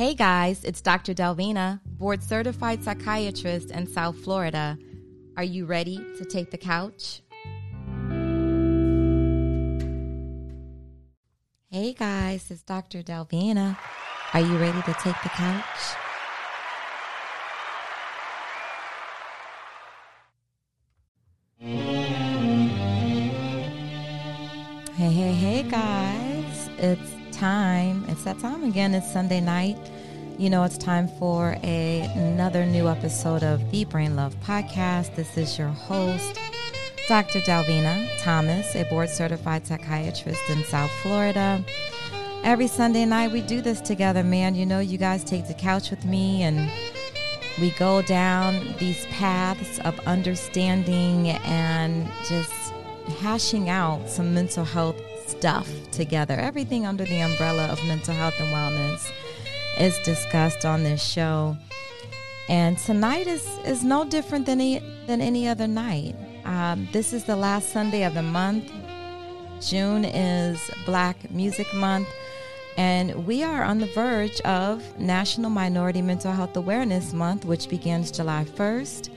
Hey guys, it's Dr. Delvina, board certified psychiatrist in South Florida. Are you ready to take the couch? Hey guys, it's Dr. Delvina. Are you ready to take the couch? Hey, hey, hey guys. It's time. It's that time again. It's Sunday night. You know, it's time for a, another new episode of the Brain Love Podcast. This is your host, Dr. Dalvina Thomas, a board certified psychiatrist in South Florida. Every Sunday night, we do this together, man. You know, you guys take the couch with me and we go down these paths of understanding and just hashing out some mental health stuff together. Everything under the umbrella of mental health and wellness is discussed on this show. And tonight is, is no different than any, than any other night. Um, this is the last Sunday of the month. June is Black Music Month. And we are on the verge of National Minority Mental Health Awareness Month, which begins July 1st.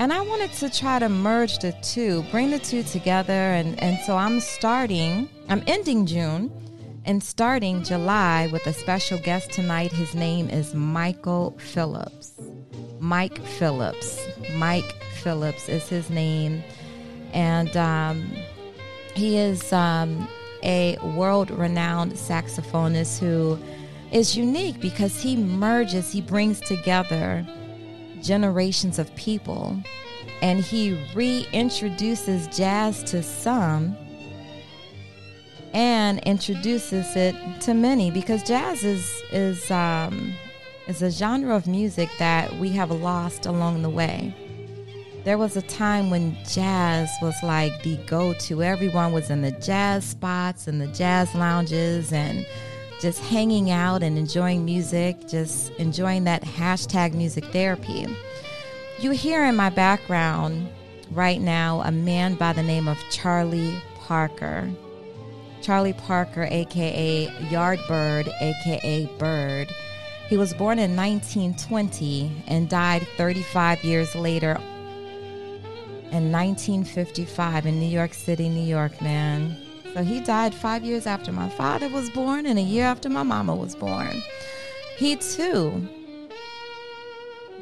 And I wanted to try to merge the two, bring the two together. And, and so I'm starting, I'm ending June and starting July with a special guest tonight. His name is Michael Phillips. Mike Phillips. Mike Phillips is his name. And um, he is um, a world renowned saxophonist who is unique because he merges, he brings together generations of people and he reintroduces jazz to some and introduces it to many because jazz is is um, is a genre of music that we have lost along the way. There was a time when jazz was like the go-to. Everyone was in the jazz spots and the jazz lounges and just hanging out and enjoying music, just enjoying that hashtag music therapy. You hear in my background right now a man by the name of Charlie Parker. Charlie Parker, aka Yardbird, aka Bird. He was born in 1920 and died 35 years later in 1955 in New York City, New York, man. So he died five years after my father was born and a year after my mama was born. He too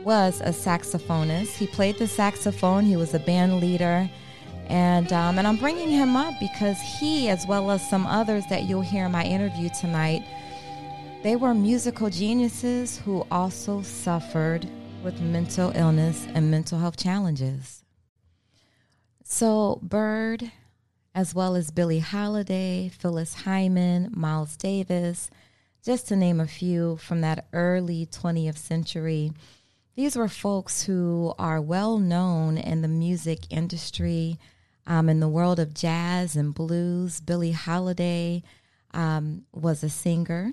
was a saxophonist. He played the saxophone. He was a band leader. And, um, and I'm bringing him up because he, as well as some others that you'll hear in my interview tonight, they were musical geniuses who also suffered with mental illness and mental health challenges. So, Bird as well as Billie Holiday, Phyllis Hyman, Miles Davis, just to name a few from that early 20th century. These were folks who are well known in the music industry, um, in the world of jazz and blues. Billie Holiday um, was a singer,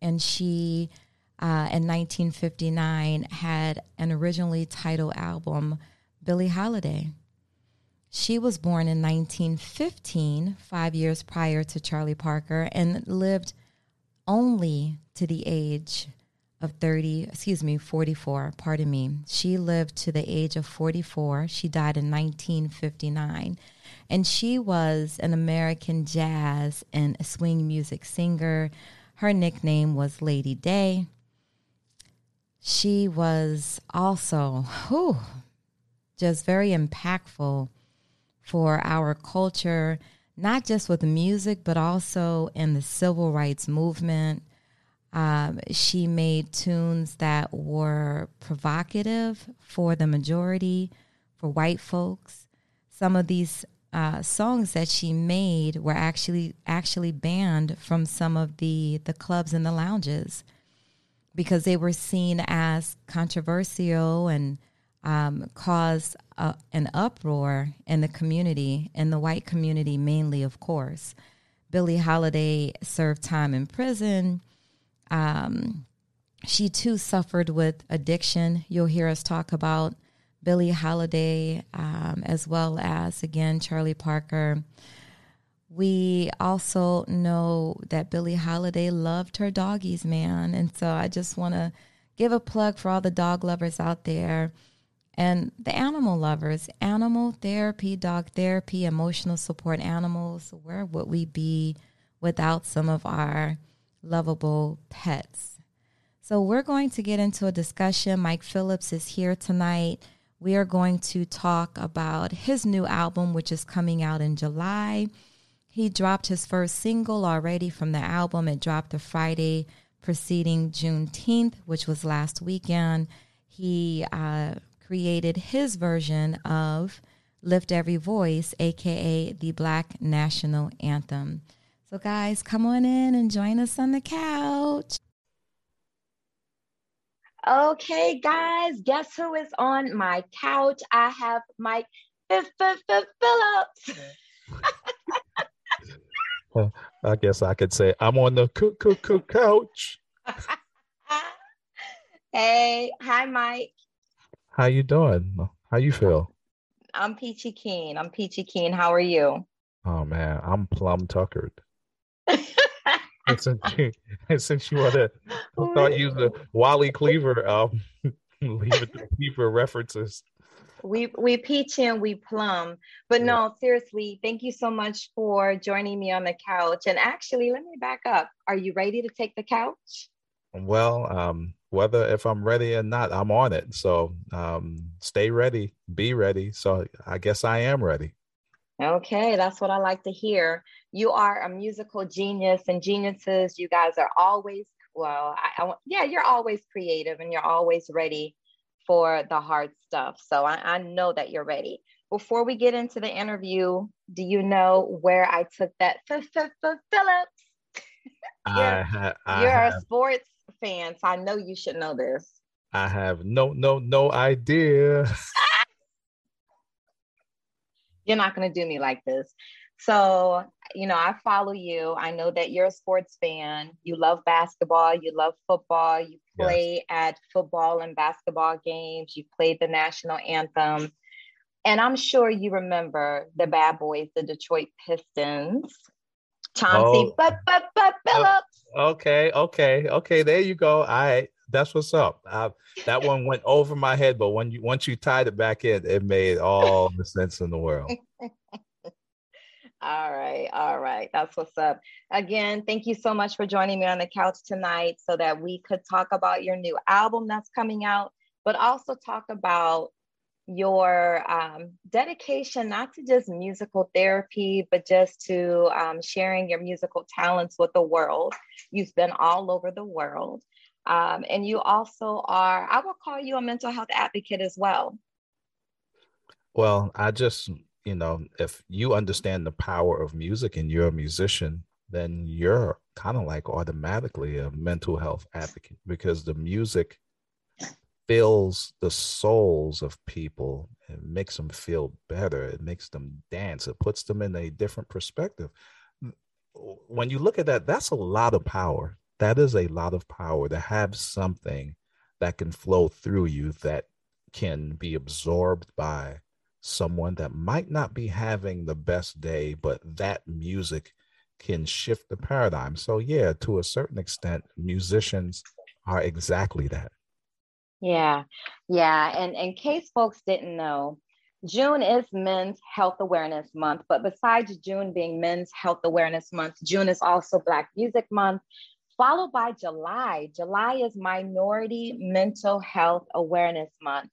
and she, uh, in 1959, had an originally titled album, Billie Holiday. She was born in 1915, five years prior to Charlie Parker, and lived only to the age of 30, excuse me, 44, pardon me. She lived to the age of 44. She died in 1959. And she was an American jazz and swing music singer. Her nickname was Lady Day. She was also, whew, just very impactful for our culture, not just with music, but also in the civil rights movement. Um, she made tunes that were provocative for the majority, for white folks. Some of these uh, songs that she made were actually actually banned from some of the the clubs and the lounges because they were seen as controversial and um, caused a, an uproar in the community, in the white community mainly, of course. Billie Holiday served time in prison. Um, she too suffered with addiction. You'll hear us talk about Billie Holiday um, as well as, again, Charlie Parker. We also know that Billie Holiday loved her doggies, man. And so I just want to give a plug for all the dog lovers out there and the animal lovers. Animal therapy, dog therapy, emotional support animals. Where would we be without some of our lovable pets? So, we're going to get into a discussion. Mike Phillips is here tonight. We are going to talk about his new album, which is coming out in July. He dropped his first single already from the album. It dropped the Friday preceding Juneteenth, which was last weekend. He uh, created his version of Lift Every Voice, aka the Black National Anthem. So, guys, come on in and join us on the couch. Okay, guys, guess who is on my couch? I have Mike Phillips. I guess I could say I'm on the cook cook cook couch. hey, hi Mike. How you doing? How you feel? I'm peachy keen. I'm peachy keen. How are you? Oh man, I'm plum tuckered. since you, since you want to thought use the Wally Cleaver um leave it to Cleaver references we we peach and we plum but no seriously thank you so much for joining me on the couch and actually let me back up are you ready to take the couch well um whether if i'm ready or not i'm on it so um stay ready be ready so i guess i am ready okay that's what i like to hear you are a musical genius and geniuses you guys are always well I, I yeah you're always creative and you're always ready for the hard stuff. So I, I know that you're ready. Before we get into the interview, do you know where I took that Phillips? you're, ha- you're have, a sports fan, so I know you should know this. I have no, no, no idea. you're not going to do me like this. So, you know, I follow you. I know that you're a sports fan. You love basketball, you love football, you play yes. at football and basketball games, you played the national anthem. And I'm sure you remember the bad boys, the Detroit Pistons. Chauncey, oh. but but but oh, Phillips. okay, okay, okay. There you go. All right, that's what's up. I, that one went over my head, but when you once you tied it back in, it made all the sense in the world. All right, all right. That's what's up. Again, thank you so much for joining me on the couch tonight so that we could talk about your new album that's coming out, but also talk about your um, dedication not to just musical therapy, but just to um, sharing your musical talents with the world. You've been all over the world. Um, and you also are, I will call you a mental health advocate as well. Well, I just you know, if you understand the power of music and you're a musician, then you're kind of like automatically a mental health advocate because the music fills the souls of people and makes them feel better. It makes them dance. It puts them in a different perspective. When you look at that, that's a lot of power. That is a lot of power to have something that can flow through you that can be absorbed by someone that might not be having the best day, but that music can shift the paradigm. So, yeah, to a certain extent, musicians are exactly that. Yeah, yeah. And in case folks didn't know, June is Men's Health Awareness Month, but besides June being Men's Health Awareness Month, June is also Black Music Month, followed by July. July is Minority Mental Health Awareness Month.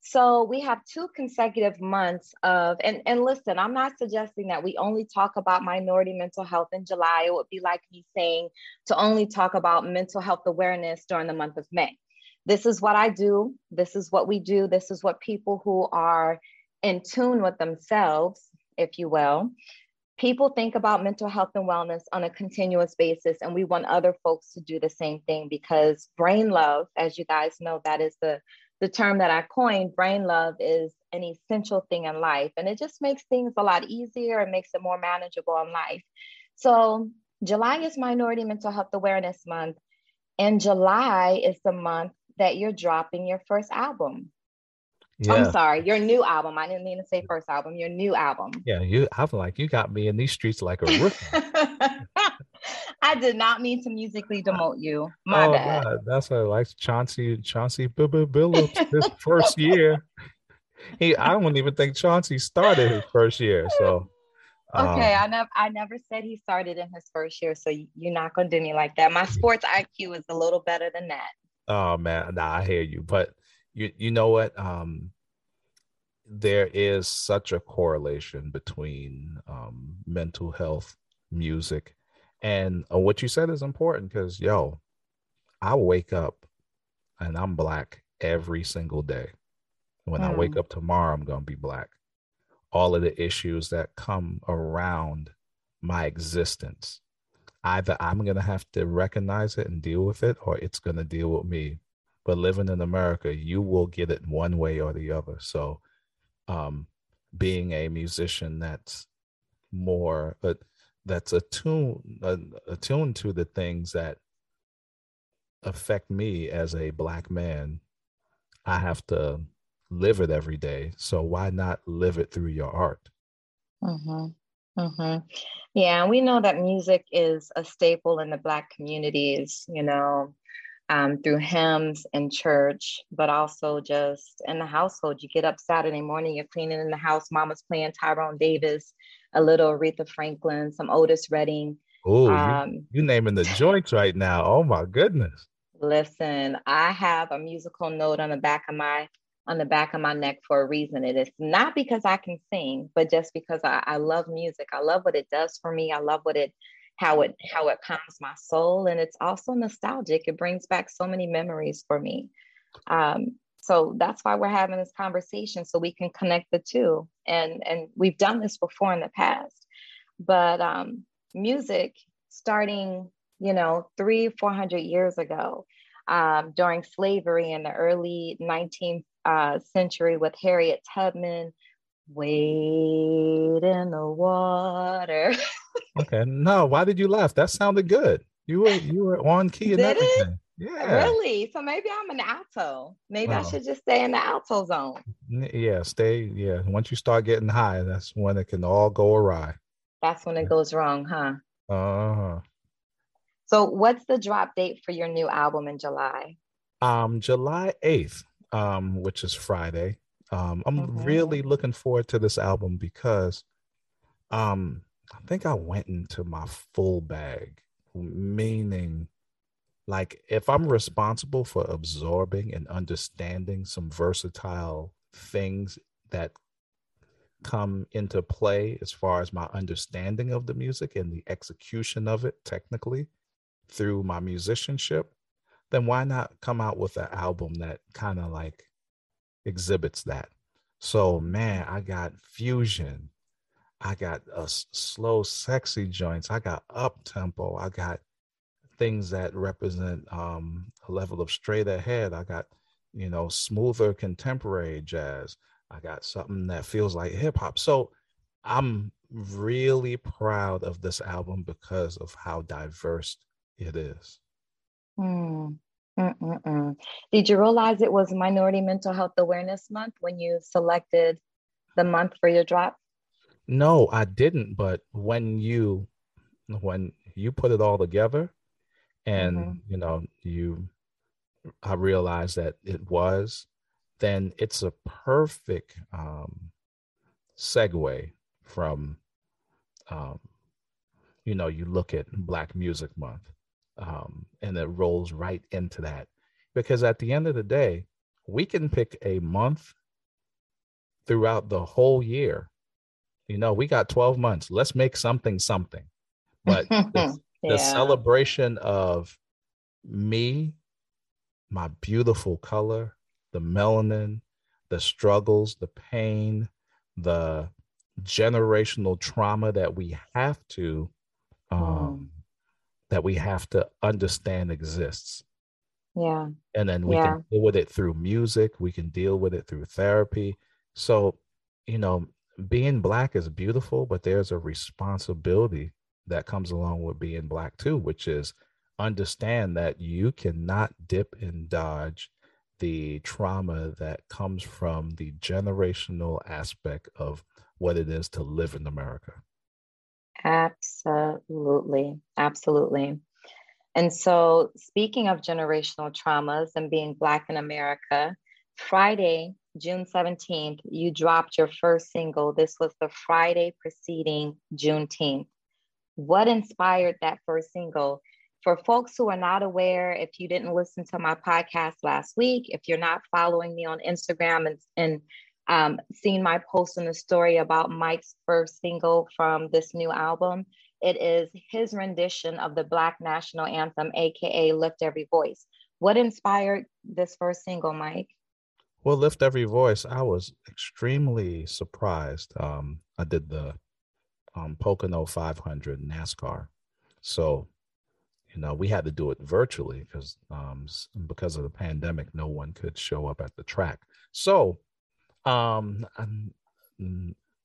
So we have two consecutive months of, and, and listen, I'm not suggesting that we only talk about minority mental health in July. It would be like me saying to only talk about mental health awareness during the month of May. This is what I do. This is what we do. This is what people who are in tune with themselves, if you will, people think about mental health and wellness on a continuous basis and we want other folks to do the same thing because brain love as you guys know that is the the term that I coined, brain love, is an essential thing in life. And it just makes things a lot easier and makes it more manageable in life. So, July is Minority Mental Health Awareness Month. And July is the month that you're dropping your first album. Yeah. I'm sorry, your new album. I didn't mean to say first album. Your new album. Yeah, you. I'm like you got me in these streets like a rookie. I did not mean to musically demote you. My oh, bad. God. That's I like Chauncey Chauncey Billups his first year. He I don't even think Chauncey started his first year. So okay, um, I never I never said he started in his first year, so you're not gonna do me like that. My sports IQ is a little better than that. Oh man, nah, I hear you, but you you know what? Um, there is such a correlation between um, mental health, music, and uh, what you said is important because yo, I wake up and I'm black every single day. When mm. I wake hmm. up tomorrow, I'm gonna be black. All of the issues that come around my existence, either I'm gonna have to recognize it and deal with it, or it's gonna deal with me but living in America, you will get it one way or the other. So, um, being a musician that's more uh, that's attuned uh, attuned to the things that affect me as a black man, I have to live it every day. So why not live it through your art? Mm-hmm. Mm-hmm. Yeah, we know that music is a staple in the Black communities. You know, um, through hymns in church, but also just in the household. You get up Saturday morning, you're cleaning in the house, mama's playing Tyrone Davis, a little Aretha Franklin, some Otis Redding. Oh, um, you, you naming the joints right now. Oh my goodness. Listen, I have a musical note on the back of my on the back of my neck for a reason. It is not because I can sing, but just because I, I love music. I love what it does for me. I love what it how it how it calms my soul and it's also nostalgic it brings back so many memories for me um, so that's why we're having this conversation so we can connect the two and and we've done this before in the past but um, music starting you know three four hundred years ago um, during slavery in the early 19th uh, century with harriet tubman wade in the water okay. No, why did you laugh? That sounded good. You were you were on key and did everything. It? Yeah. Really? So maybe I'm an alto. Maybe. I should just stay in the alto zone. Yeah, stay. Yeah. Once you start getting high, that's when it can all go awry. That's when it goes wrong, huh? Uh-huh. So what's the drop date for your new album in July? Um, July 8th, um, which is Friday. Um, I'm mm-hmm. really looking forward to this album because um I think I went into my full bag, meaning like if I'm responsible for absorbing and understanding some versatile things that come into play as far as my understanding of the music and the execution of it technically through my musicianship, then why not come out with an album that kind of like exhibits that? So, man, I got fusion, I got a slow, sexy joints. I got up tempo. I got things that represent um, a level of straight ahead. I got, you know, smoother contemporary jazz. I got something that feels like hip hop. So I'm really proud of this album because of how diverse it is. Mm. Did you realize it was Minority Mental Health Awareness Month when you selected the month for your drop? No, I didn't. But when you when you put it all together, and mm-hmm. you know you, I realized that it was, then it's a perfect um, segue from, um, you know, you look at Black Music Month, um, and it rolls right into that, because at the end of the day, we can pick a month throughout the whole year you know, we got 12 months. Let's make something something. But the, yeah. the celebration of me, my beautiful color, the melanin, the struggles, the pain, the generational trauma that we have to um mm. That we have to understand exists yeah and then we yeah. can deal with it through music we can deal with it through therapy so you know being black is beautiful, but there's a responsibility that comes along with being black too, which is understand that you cannot dip and dodge the trauma that comes from the generational aspect of what it is to live in America. Absolutely. Absolutely. And so, speaking of generational traumas and being Black in America, Friday, June 17th, you dropped your first single. This was the Friday preceding Juneteenth. What inspired that first single? For folks who are not aware, if you didn't listen to my podcast last week, if you're not following me on Instagram and, and um, seen my post in the story about Mike's first single from this new album, it is his rendition of the Black National Anthem, AKA Lift Every Voice. What inspired this first single, Mike? Well, Lift Every Voice, I was extremely surprised. Um, I did the um, Pocono 500 NASCAR. So, you know, we had to do it virtually because um, because of the pandemic, no one could show up at the track. So, um,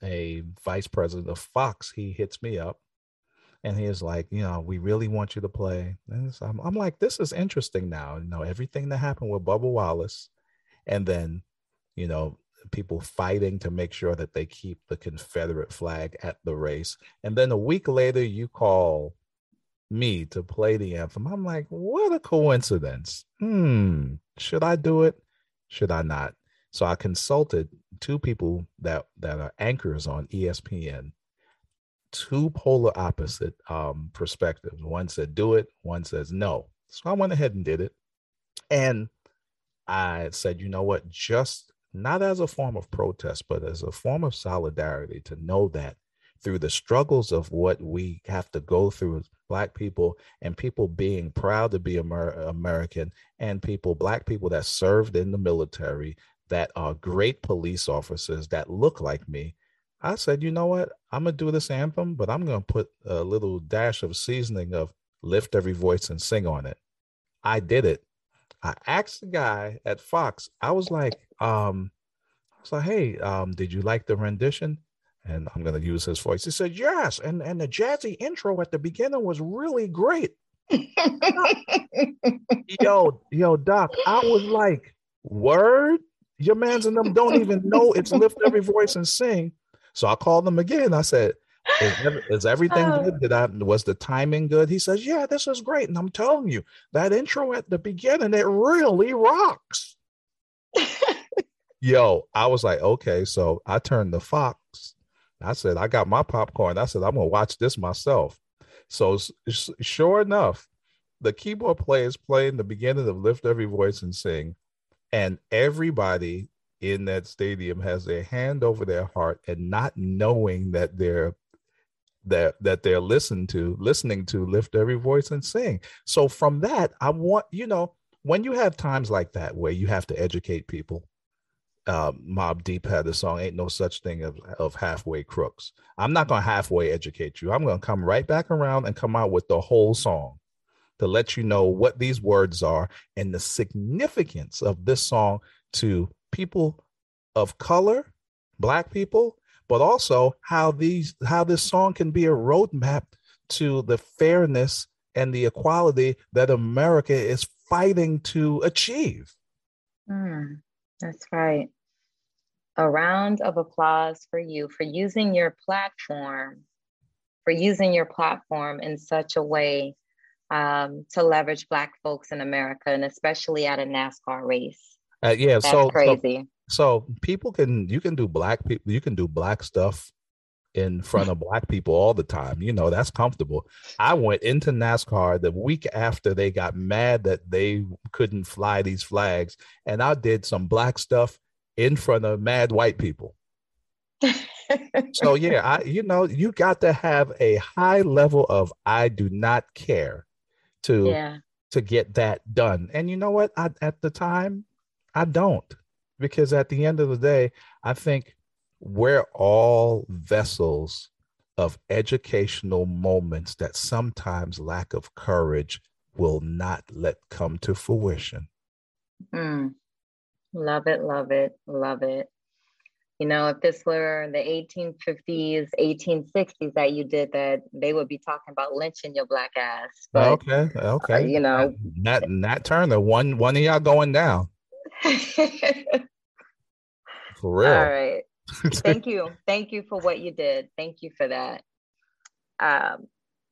a vice president of Fox, he hits me up and he is like, you know, we really want you to play. I'm, I'm like, this is interesting now. You know, everything that happened with Bubba Wallace, and then, you know, people fighting to make sure that they keep the Confederate flag at the race. And then a week later, you call me to play the anthem. I'm like, what a coincidence. Hmm, should I do it? Should I not? So I consulted two people that that are anchors on ESPN, two polar opposite um, perspectives. One said do it, one says no. So I went ahead and did it. And I said, you know what, just not as a form of protest, but as a form of solidarity to know that through the struggles of what we have to go through as Black people and people being proud to be Amer- American and people, Black people that served in the military, that are great police officers that look like me. I said, you know what? I'm going to do this anthem, but I'm going to put a little dash of seasoning of lift every voice and sing on it. I did it. I asked the guy at Fox, I was like, um, I was like, hey, um, did you like the rendition? And I'm gonna use his voice. He said, Yes, and, and the jazzy intro at the beginning was really great. yo, yo, Doc, I was like, word? Your mans and them don't even know it's lift every voice and sing. So I called them again. I said, is, is everything oh. good? Did I was the timing good? He says, Yeah, this is great. And I'm telling you, that intro at the beginning, it really rocks. Yo, I was like, okay. So I turned the Fox. I said, I got my popcorn. I said, I'm gonna watch this myself. So sure enough, the keyboard player is playing the beginning of Lift Every Voice and Sing, and everybody in that stadium has their hand over their heart and not knowing that they're that that they're listening to listening to lift every voice and sing so from that i want you know when you have times like that where you have to educate people uh, Mobb Deep had the song "Ain't No Such Thing of, of Halfway Crooks." I'm not gonna halfway educate you. I'm gonna come right back around and come out with the whole song to let you know what these words are and the significance of this song to people of color, Black people, but also how these how this song can be a roadmap to the fairness and the equality that America is fighting to achieve. Mm, that's right. A round of applause for you for using your platform, for using your platform in such a way um, to leverage Black folks in America, and especially at a NASCAR race. Uh, yeah, That's so crazy. So, so people can you can do black people you can do black stuff in front of black people all the time. You know, that's comfortable. I went into NASCAR the week after they got mad that they couldn't fly these flags, and I did some black stuff in front of mad white people. so yeah, I you know, you got to have a high level of I do not care to yeah. to get that done. And you know what? I at the time I don't because at the end of the day, I think we're all vessels of educational moments that sometimes lack of courage will not let come to fruition. Mm. Love it, love it, love it. You know, if this were the 1850s, 1860s that you did that, they would be talking about lynching your black ass. But, okay, okay. Uh, you know, Nat, Nat Turner, one one of y'all going down. for real. All right. Thank you. Thank you for what you did. Thank you for that. Um,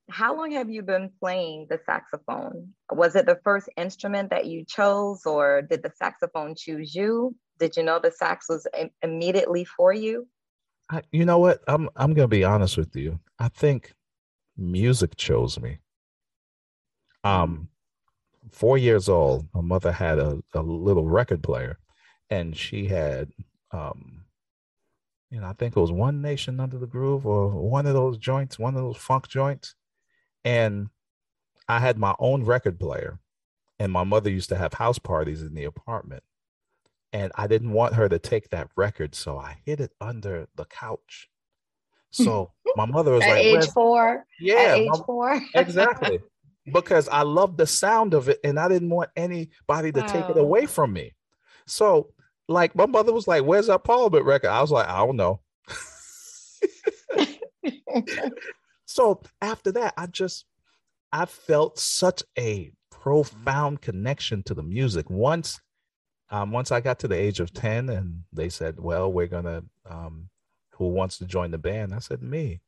how long have you been playing the saxophone? Was it the first instrument that you chose, or did the saxophone choose you? Did you know the sax was immediately for you? I, you know what? I'm I'm gonna be honest with you. I think music chose me. Um, four years old, my mother had a, a little record player, and she had um, you know, I think it was One Nation Under the Groove or one of those joints, one of those funk joints. And I had my own record player, and my mother used to have house parties in the apartment. And I didn't want her to take that record, so I hid it under the couch. So my mother was At like, age four. Yeah, age my- four. exactly. because I loved the sound of it and I didn't want anybody to take it away from me. So, like, my mother was like, Where's that Parliament record? I was like, I don't know. So after that, I just I felt such a profound connection to the music. Once um once I got to the age of 10 and they said, Well, we're gonna um who wants to join the band? I said, Me.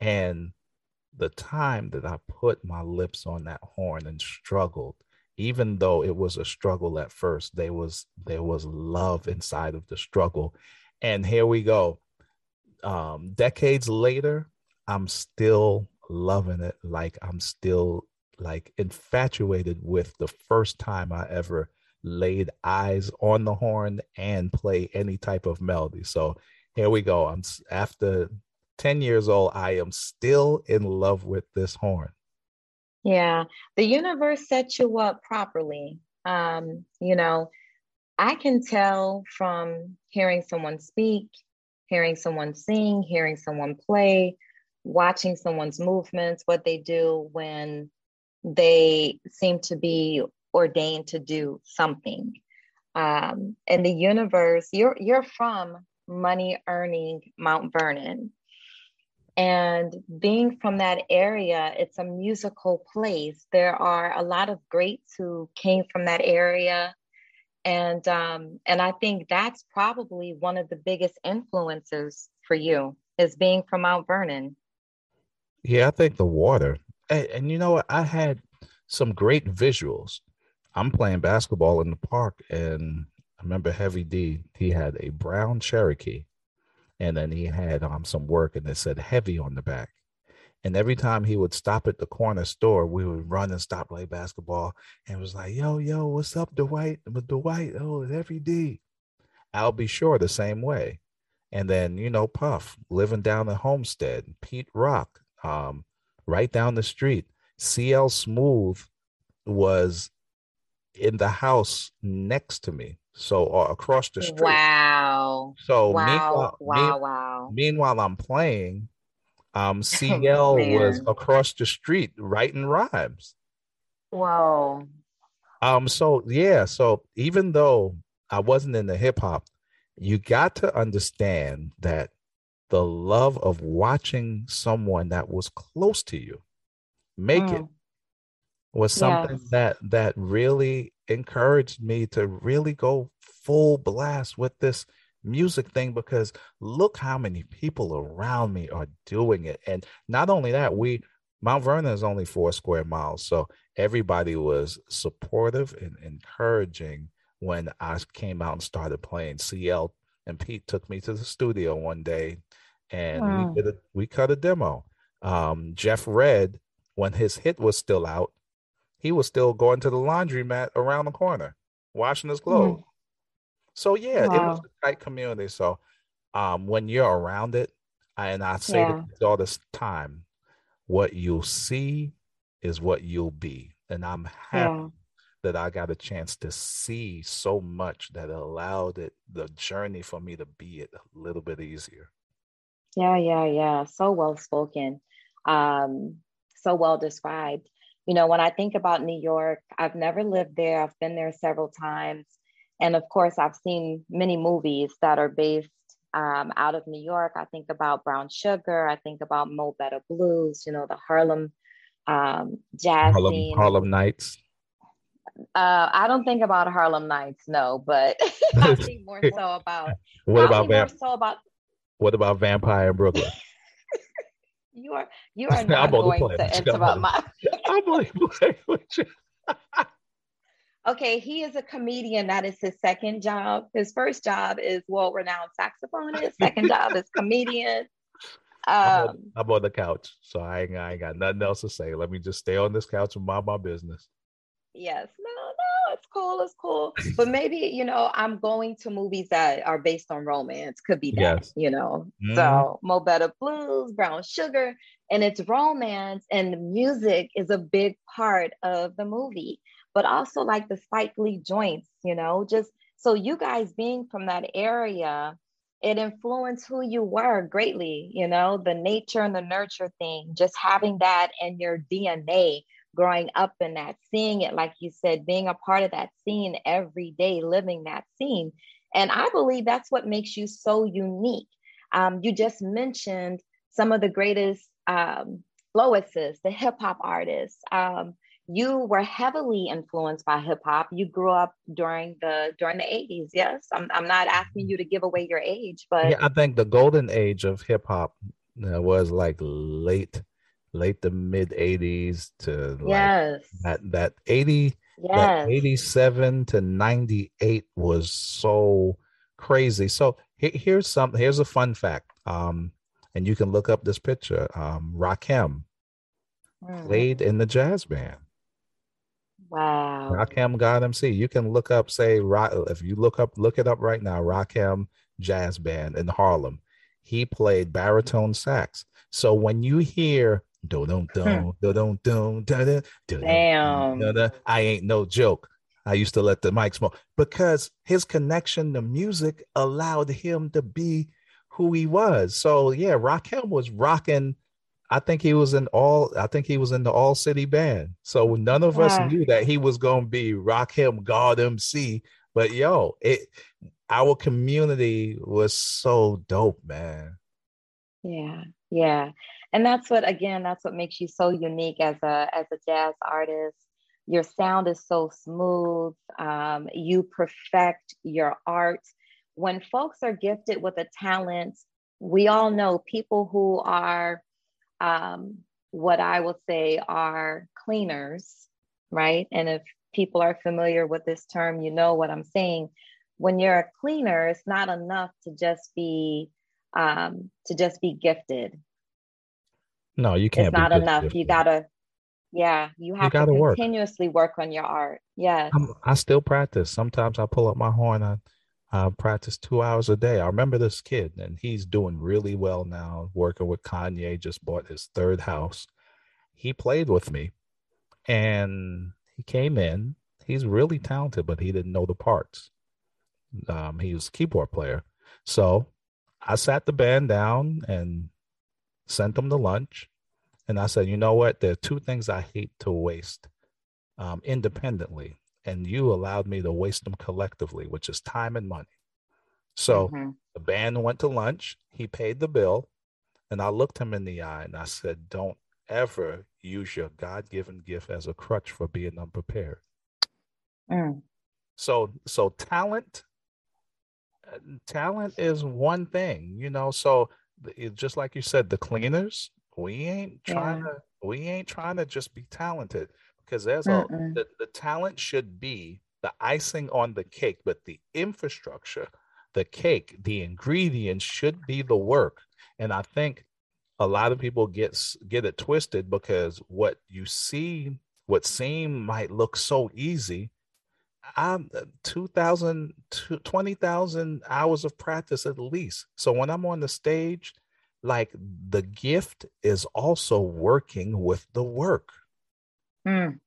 And the time that I put my lips on that horn and struggled, even though it was a struggle at first, there was there was love inside of the struggle. And here we go. Um, decades later, I'm still loving it. Like I'm still like infatuated with the first time I ever laid eyes on the horn and play any type of melody. So here we go. I'm after 10 years old, I am still in love with this horn. Yeah, the universe set you up properly. Um, you know, I can tell from hearing someone speak, hearing someone sing, hearing someone play, watching someone's movements, what they do when they seem to be ordained to do something. Um, and the universe, you're you're from money earning Mount Vernon. And being from that area, it's a musical place. There are a lot of greats who came from that area. And um, and I think that's probably one of the biggest influences for you is being from Mount Vernon. Yeah, I think the water. And, and you know what? I had some great visuals. I'm playing basketball in the park, and I remember Heavy D, he had a brown Cherokee, and then he had um, some work, and it said heavy on the back. And every time he would stop at the corner store, we would run and stop play basketball. And was like, yo, yo, what's up, Dwight? But Dwight, oh, it's Heavy D. I'll be sure the same way. And then, you know, Puff living down at Homestead, Pete Rock, um, right down the street. CL Smooth was in the house next to me. So across the street. Wow. So Wow. meanwhile, Wow. mean- Wow. meanwhile, I'm playing. Um, CL was across the street writing rhymes. Whoa. Um, so yeah, so even though I wasn't in the hip hop, you got to understand that the love of watching someone that was close to you make it Mm. Was something Yes. that that really encouraged me to really go full blast with this music thing because look how many people around me are doing it and not only that we mount vernon is only four square miles so everybody was supportive and encouraging when i came out and started playing cl and pete took me to the studio one day and Wow. we did a, we cut a demo um jeff redd when his hit was still out he was still going to the laundromat around the corner washing his clothes. So yeah, it was a tight community. So um when you're around it, I, and I say Yeah. to all this time, what you'll see is what you'll be. And I'm happy Yeah. that I got a chance to see so much that allowed it the journey for me to be it a little bit easier. Yeah, yeah, yeah. So well spoken. Um, so well described. You know, when I think about New York, I've never lived there. I've been there several times. And of course, I've seen many movies that are based um, out of New York. I think about Brown Sugar. I think about Mo Better Blues, you know, the Harlem um, jazz Harlem, scene. Harlem Nights. Uh, I don't think about Harlem Nights, no, but I think more so about what about more so about what about Vampire in Brooklyn? You are you are not going to interrupt my. I'm only playing with you. okay, he is a comedian. That is his second job. His first job is world-renowned saxophonist. Second job is comedian. Um, I'm, on, I'm, on, the couch, so I ain't, I ain't got nothing else to say. Let me just stay on this couch and mind my business. Yes, no, no, it's cool, it's cool. But maybe you know, I'm going to movies that are based on romance. Could be that, yes. you know. Mm. So Mo Better Blues, Brown Sugar, and it's romance, and the music is a big part of the movie. But also like the Spike Lee joints, you know, just so you guys being from that area, it influenced who you were greatly, you know, the nature and the nurture thing, just having that in your DNA growing up in that, seeing it, like you said, being a part of that scene every day, living that scene. And I believe that's what makes you so unique. Um, you just mentioned some of the greatest um, Flowists, the hip hop artists. Um, you were heavily influenced by hip hop. You grew up during the during the 80s. Yes, I'm, I'm not asking you to give away your age, but yeah, I think the golden age of hip hop uh, was like late late the mid 80s to like yes. that that 80 yes. that 87 to 98 was so crazy so here's some here's a fun fact um and you can look up this picture um rakim mm. played in the jazz band wow rakim god mc you can look up say if you look up look it up right now rakim jazz band in harlem he played baritone sax so when you hear do don't don't do don't don't Damn. I ain't no joke. I used to let the mic smoke because his connection to music allowed him to be who he was. So yeah, Rakim was rocking. I think he was in all. I think he was in the All City Band. So none of us knew that he was going to be Rakim God MC. But yo, it our community was so dope, man. Yeah, yeah. And that's what again that's what makes you so unique as a as a jazz artist. Your sound is so smooth. Um, you perfect your art. When folks are gifted with a talent we all know people who are um, what i will say are cleaners right? And if people are familiar with this term you know what i'm saying. When you're a cleaner it's not enough to just be um, to just be gifted no, you can't. It's not enough. You gotta, yeah, you have you to continuously work. work. on your art. Yeah. I still practice. Sometimes I pull up my horn. I, I practice two hours a day. I remember this kid, and he's doing really well now. Working with Kanye, just bought his third house. He played with me, and he came in. He's really talented, but he didn't know the parts. Um, he was a keyboard player, so I sat the band down and sent them to lunch. And I said, you know what? There are two things I hate to waste um, independently. And you allowed me to waste them collectively, which is time and money. So mm-hmm. the band went to lunch. He paid the bill. And I looked him in the eye and I said, don't ever use your God given gift as a crutch for being unprepared. Mm. So, so talent, talent is one thing, you know. So it, just like you said, the cleaners, we ain't trying yeah. to we ain't trying to just be talented because there's a the, the talent should be the icing on the cake, but the infrastructure, the cake, the ingredients should be the work. And I think a lot of people get get it twisted because what you see, what seem might look so easy, I'm uh, 2,000, 20,000 hours of practice at least. So when I'm on the stage, like the gift is also working with the work. Mm.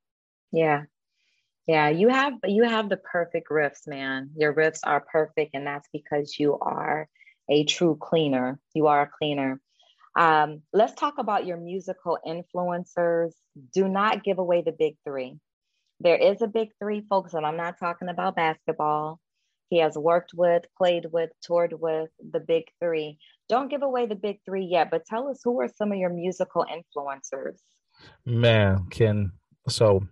Yeah. Yeah, you have you have the perfect riffs, man. Your riffs are perfect, and that's because you are a true cleaner. You are a cleaner. Um, let's talk about your musical influencers. Do not give away the big three. There is a big three, folks, and I'm not talking about basketball. He has worked with, played with, toured with the big three. Don't give away the big three yet, but tell us who are some of your musical influencers? Man, Ken. So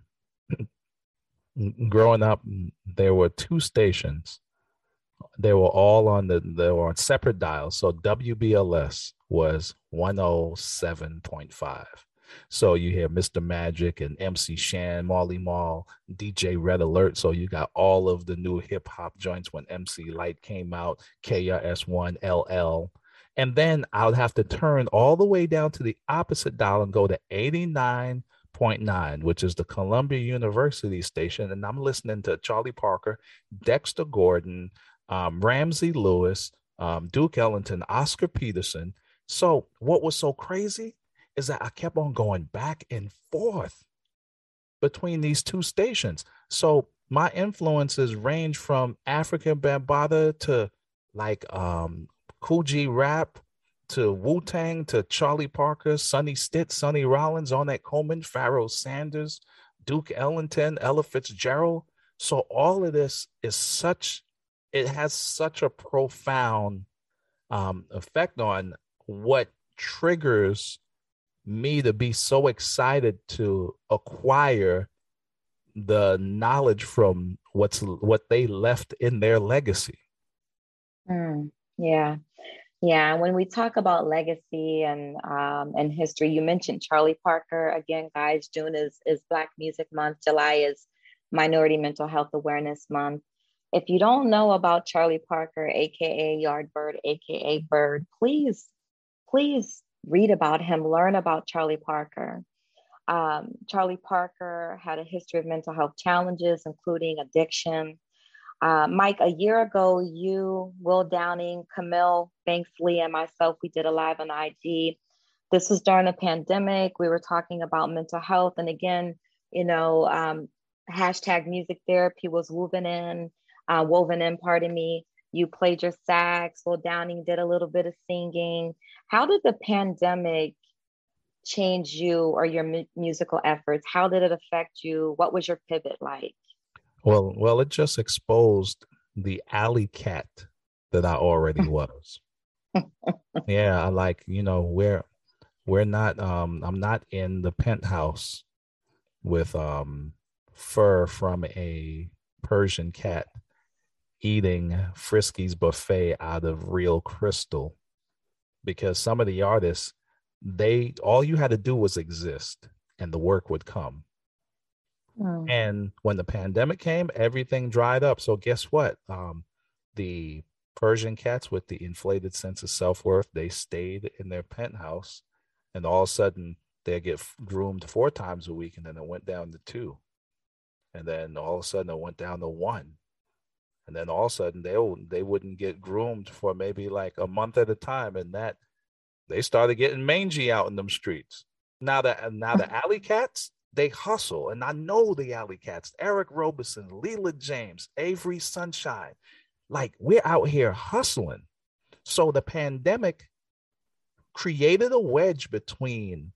growing up, there were two stations. They were all on the they were on separate dials. So WBLS was 107.5. So you hear Mr. Magic and MC Shan, Marley Marl, DJ Red Alert. So you got all of the new hip hop joints when MC Lyte came out, KRS1, LL. And then I would have to turn all the way down to the opposite dial and go to 89.9, which is the Columbia University station. And I'm listening to Charlie Parker, Dexter Gordon, um, Ramsey Lewis, um, Duke Ellington, Oscar Peterson. So what was so crazy is that I kept on going back and forth between these two stations. So my influences range from Afrika Bambaataa to like um G Rap to Wu Tang to Charlie Parker, Sonny Stitt, Sonny Rollins, Ornette Coleman, Pharoah Sanders, Duke Ellington, Ella Fitzgerald. So all of this is such, it has such a profound um, effect on what triggers me to be so excited to acquire the knowledge from what's what they left in their legacy. Mm, yeah. Yeah, when we talk about legacy and um, and history, you mentioned Charlie Parker again, guys. June is is Black Music Month. July is Minority Mental Health Awareness Month. If you don't know about Charlie Parker, aka Yardbird, aka Bird, please, please read about him, learn about Charlie Parker. Um, Charlie Parker had a history of mental health challenges, including addiction. Uh, Mike, a year ago, you, Will Downing, Camille Banksley, and myself, we did a live on IG. This was during a pandemic. We were talking about mental health. And again, you know, um, hashtag music therapy was woven in, uh, woven in, pardon me. You played your sax. Will Downing did a little bit of singing. How did the pandemic change you or your mu- musical efforts? How did it affect you? What was your pivot like? Well, well, it just exposed the alley cat that I already was. yeah, I like, you know, we're we're not um I'm not in the penthouse with um fur from a Persian cat eating Friskies Buffet out of real crystal because some of the artists they all you had to do was exist and the work would come. Mm. And when the pandemic came, everything dried up. So guess what? Um, the Persian cats with the inflated sense of self-worth, they stayed in their penthouse and all of a sudden they get groomed four times a week and then it went down to two. And then all of a sudden it went down to one and then all of a sudden they they wouldn't get groomed for maybe like a month at a time, and that they started getting mangy out in them streets. Now that now the alley cats they hustle, and I know the alley cats: Eric Roberson, Leela James, Avery Sunshine. Like we're out here hustling. So the pandemic created a wedge between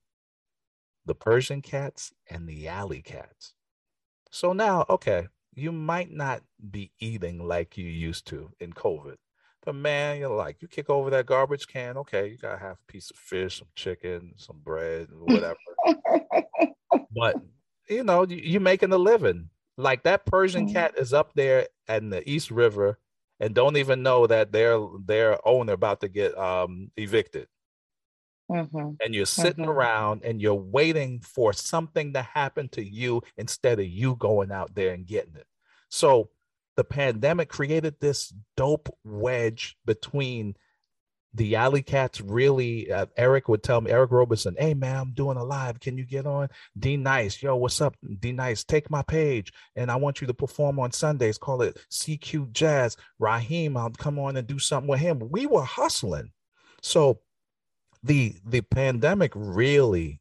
the Persian cats and the alley cats. So now, okay, you might not be eating like you used to in COVID. But man, you're like, you kick over that garbage can, okay, you gotta have a piece of fish, some chicken, some bread, whatever. but you know, you're making a living. Like that Persian mm-hmm. cat is up there in the East River and don't even know that their their owner about to get um evicted. Mm-hmm. And you're sitting mm-hmm. around and you're waiting for something to happen to you instead of you going out there and getting it. So the pandemic created this dope wedge between the alley cats really uh, eric would tell me eric roberson hey man i'm doing a live can you get on d nice yo what's up d nice take my page and i want you to perform on sundays call it cq jazz raheem i'll come on and do something with him we were hustling so the the pandemic really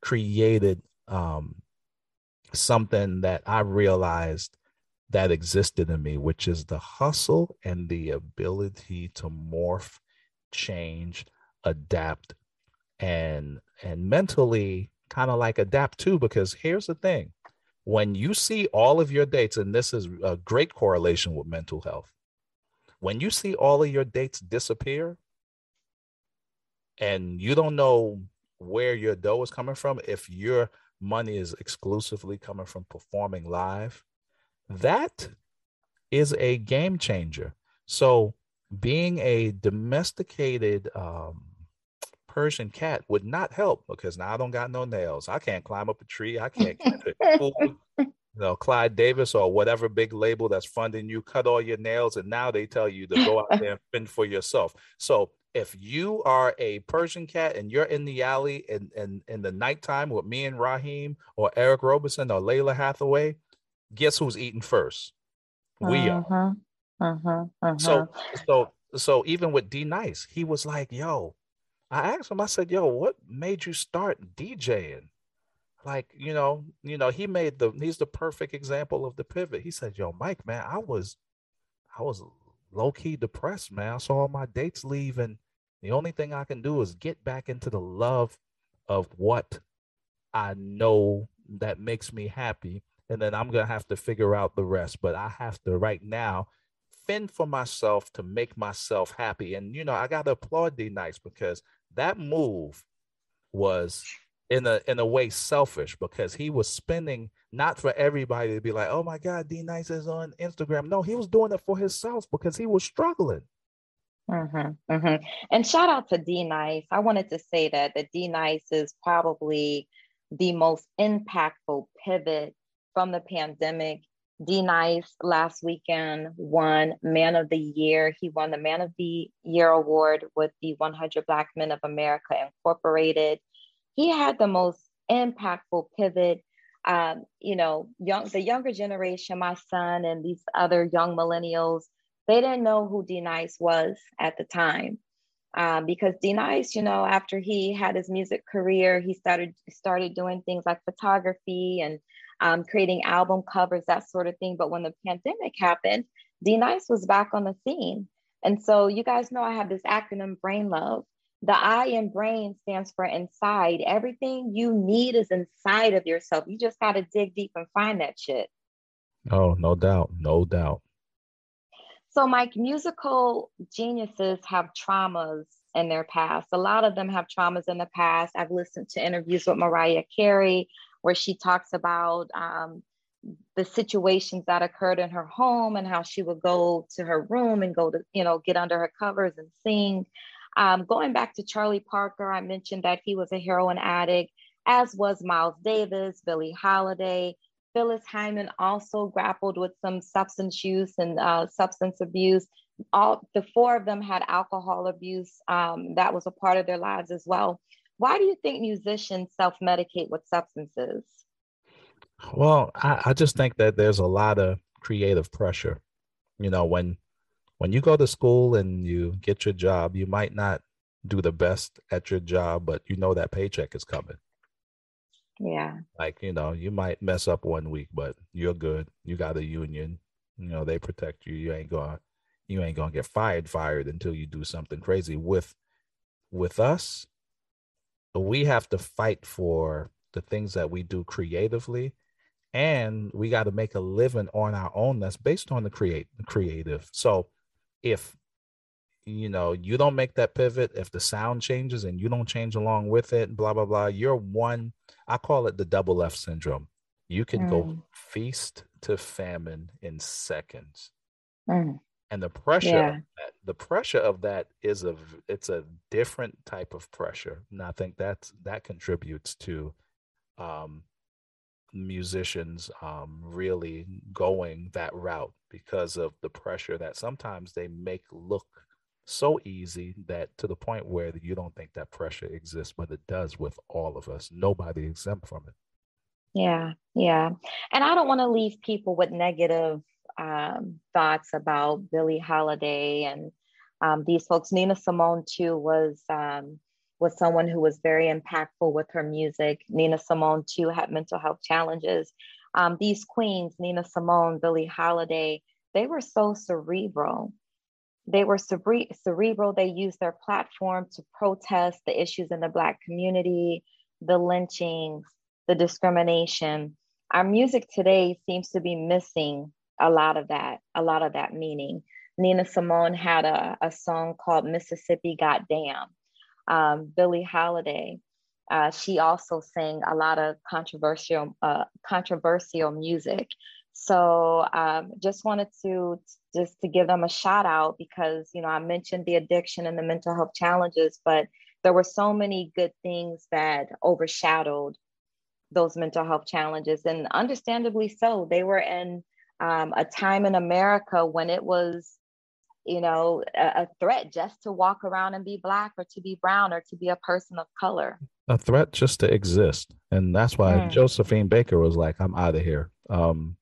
created um, something that I realized that existed in me, which is the hustle and the ability to morph, change, adapt, and and mentally kind of like adapt too. Because here's the thing: when you see all of your dates, and this is a great correlation with mental health, when you see all of your dates disappear, and you don't know where your dough is coming from, if your money is exclusively coming from performing live, that is a game changer. So being a domesticated um, Persian cat would not help because now I don't got no nails. I can't climb up a tree. I can't you know, Clive Davis or whatever big label that's funding you, cut all your nails, and now they tell you to go out there and fend for yourself. So if you are a Persian cat and you're in the alley in, in, in the nighttime with me and Raheem or Eric Roberson or Lalah Hathaway, guess who's eating first? We uh-huh. are. Uh-huh. Uh-huh. So so so even with D Nice, he was like, yo, I asked him, I said, yo, what made you start DJing? Like, you know, you know, he made the he's the perfect example of the pivot. He said, Yo, Mike, man, I was I was low key depressed, man. I saw all my dates leave, and the only thing I can do is get back into the love of what I know that makes me happy. And then I'm gonna have to figure out the rest. But I have to right now fend for myself to make myself happy. And you know, I gotta applaud D Nice because that move was in a in a way selfish because he was spending not for everybody to be like, oh my God, D Nice is on Instagram. No, he was doing it for himself because he was struggling. Mm-hmm, mm-hmm. And shout out to D Nice. I wanted to say that that D Nice is probably the most impactful pivot from the pandemic D Nice last weekend won Man of the Year. He won the Man of the Year award with the 100 Black Men of America Incorporated. He had the most impactful pivot. Um, you know, young the younger generation, my son and these other young millennials, they didn't know who D Nice was at the time. Um, because D Nice, you know, after he had his music career, he started started doing things like photography and um, creating album covers, that sort of thing. But when the pandemic happened, D Nice was back on the scene. And so you guys know I have this acronym Brain Love. The I in brain stands for inside. Everything you need is inside of yourself. You just got to dig deep and find that shit. Oh, no doubt. No doubt. So, Mike, musical geniuses have traumas in their past. A lot of them have traumas in the past. I've listened to interviews with Mariah Carey where she talks about um, the situations that occurred in her home and how she would go to her room and go to, you know, get under her covers and sing. Um, going back to Charlie Parker, I mentioned that he was a heroin addict, as was Miles Davis, Billie Holiday. Phyllis Hyman also grappled with some substance use and uh, substance abuse. All the four of them had alcohol abuse. Um, that was a part of their lives as well. Why do you think musicians self medicate with substances? Well, I, I just think that there's a lot of creative pressure. You know, when when you go to school and you get your job, you might not do the best at your job, but you know that paycheck is coming. Yeah. Like, you know, you might mess up one week, but you're good. You got a union. You know, they protect you. You ain't gonna you ain't to get fired fired until you do something crazy with with us we have to fight for the things that we do creatively and we got to make a living on our own that's based on the create creative so if you know you don't make that pivot if the sound changes and you don't change along with it blah blah blah you're one i call it the double f syndrome you can mm. go feast to famine in seconds mm and the pressure yeah. that, the pressure of that is a it's a different type of pressure and i think that's that contributes to um, musicians um, really going that route because of the pressure that sometimes they make look so easy that to the point where you don't think that pressure exists but it does with all of us nobody exempt from it yeah yeah and i don't want to leave people with negative um, thoughts about Billie Holiday and um, these folks. Nina Simone too was um, was someone who was very impactful with her music. Nina Simone too had mental health challenges. Um, these queens, Nina Simone, Billie Holiday, they were so cerebral. They were cere- cerebral. They used their platform to protest the issues in the Black community, the lynchings, the discrimination. Our music today seems to be missing a lot of that, a lot of that meaning. Nina Simone had a, a song called Mississippi Goddamn. Um, Billie Holiday, uh, she also sang a lot of controversial, uh, controversial music. So um, just wanted to just to give them a shout out because you know I mentioned the addiction and the mental health challenges, but there were so many good things that overshadowed those mental health challenges, and understandably so. They were in um, a time in America when it was, you know, a, a, threat just to walk around and be black or to be brown or to be a person of color. A threat just to exist, and that's why mm. Josephine Baker was like, "I'm out of here. Um,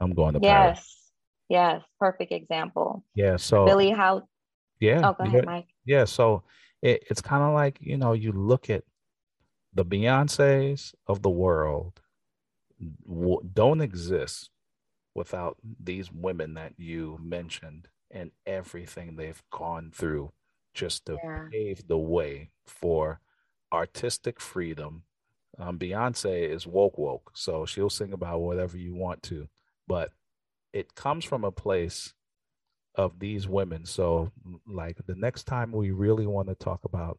I'm going to yes, Paris." yes, perfect example. Yeah. So Billy, how? Yeah. Oh, go ahead, Mike. Yeah. So it, it's kind of like you know, you look at the Beyonces of the world don't exist without these women that you mentioned and everything they've gone through just to yeah. pave the way for artistic freedom. Um, Beyonce is woke woke, so she'll sing about whatever you want to, but it comes from a place of these women. So, like the next time we really want to talk about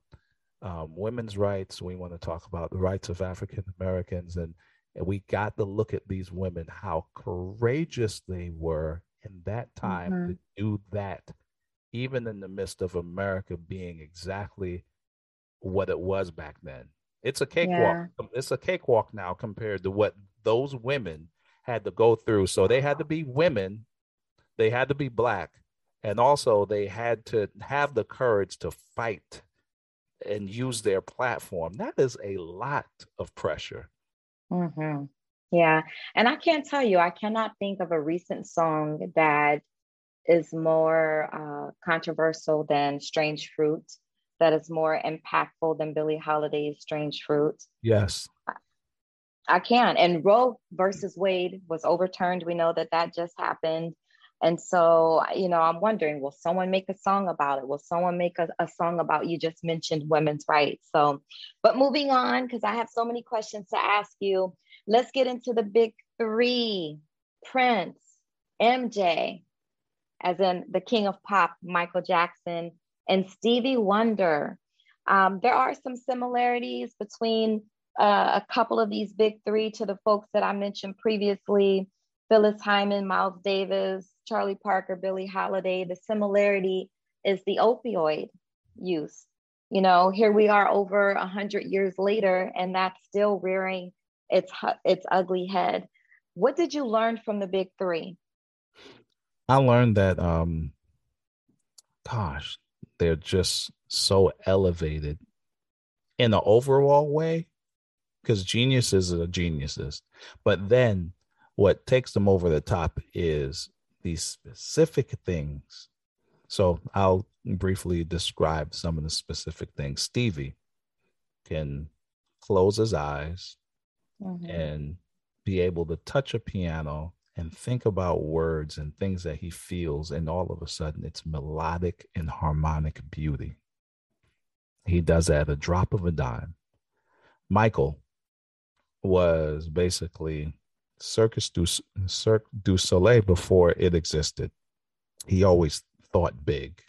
um, women's rights, we want to talk about the rights of African Americans, and and we got to look at these women, how courageous they were in that time mm-hmm. to do that, even in the midst of America being exactly what it was back then. It's a cakewalk. Yeah. It's a cakewalk now compared to what those women had to go through. So they had to be women, they had to be black, and also they had to have the courage to fight and use their platform. That is a lot of pressure. Mm-hmm. Yeah. And I can't tell you, I cannot think of a recent song that is more uh, controversial than Strange Fruit, that is more impactful than Billie Holiday's Strange Fruit. Yes. I can. And Roe versus Wade was overturned. We know that that just happened. And so, you know, I'm wondering, will someone make a song about it? Will someone make a, a song about you just mentioned women's rights? So, but moving on, because I have so many questions to ask you, let's get into the big three Prince, MJ, as in the king of pop, Michael Jackson, and Stevie Wonder. Um, there are some similarities between uh, a couple of these big three to the folks that I mentioned previously Phyllis Hyman, Miles Davis, Charlie Parker, Billie Holiday, the similarity is the opioid use. You know, here we are over a hundred years later, and that's still rearing its its ugly head. What did you learn from the big three? I learned that, um, gosh, they're just so elevated in an overall way, because geniuses are geniuses, but then what takes them over the top is these specific things. So I'll briefly describe some of the specific things. Stevie can close his eyes mm-hmm. and be able to touch a piano and think about words and things that he feels, and all of a sudden it's melodic and harmonic beauty. He does that at a drop of a dime. Michael was basically Circus du, Cirque du Soleil before it existed. He always thought big.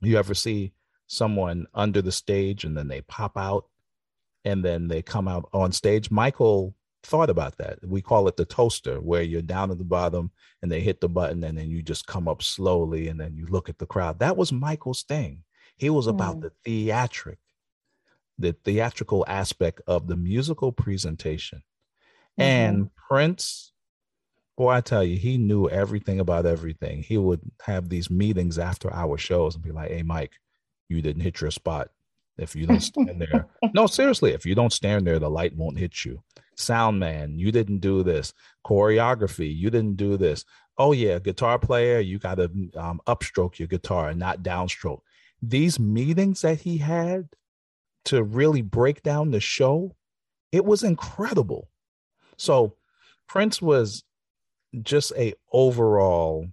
You ever see someone under the stage and then they pop out and then they come out on stage? Michael thought about that. We call it the toaster, where you're down at the bottom and they hit the button and then you just come up slowly and then you look at the crowd. That was Michael's thing. He was about mm. the theatric, the theatrical aspect of the musical presentation. Mm-hmm. And Prince, boy, I tell you, he knew everything about everything. He would have these meetings after our shows and be like, hey, Mike, you didn't hit your spot. If you don't stand there, no, seriously, if you don't stand there, the light won't hit you. Sound man, you didn't do this. Choreography, you didn't do this. Oh, yeah, guitar player, you got to um, upstroke your guitar and not downstroke. These meetings that he had to really break down the show, it was incredible. So Prince was just a overall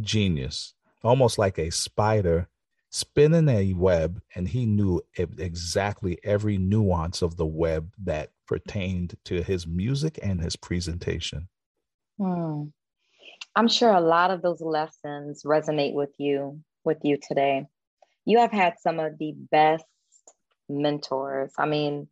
genius, almost like a spider spinning a web, and he knew exactly every nuance of the web that pertained to his music and his presentation. Hmm. I'm sure a lot of those lessons resonate with you with you today. You have had some of the best mentors. I mean,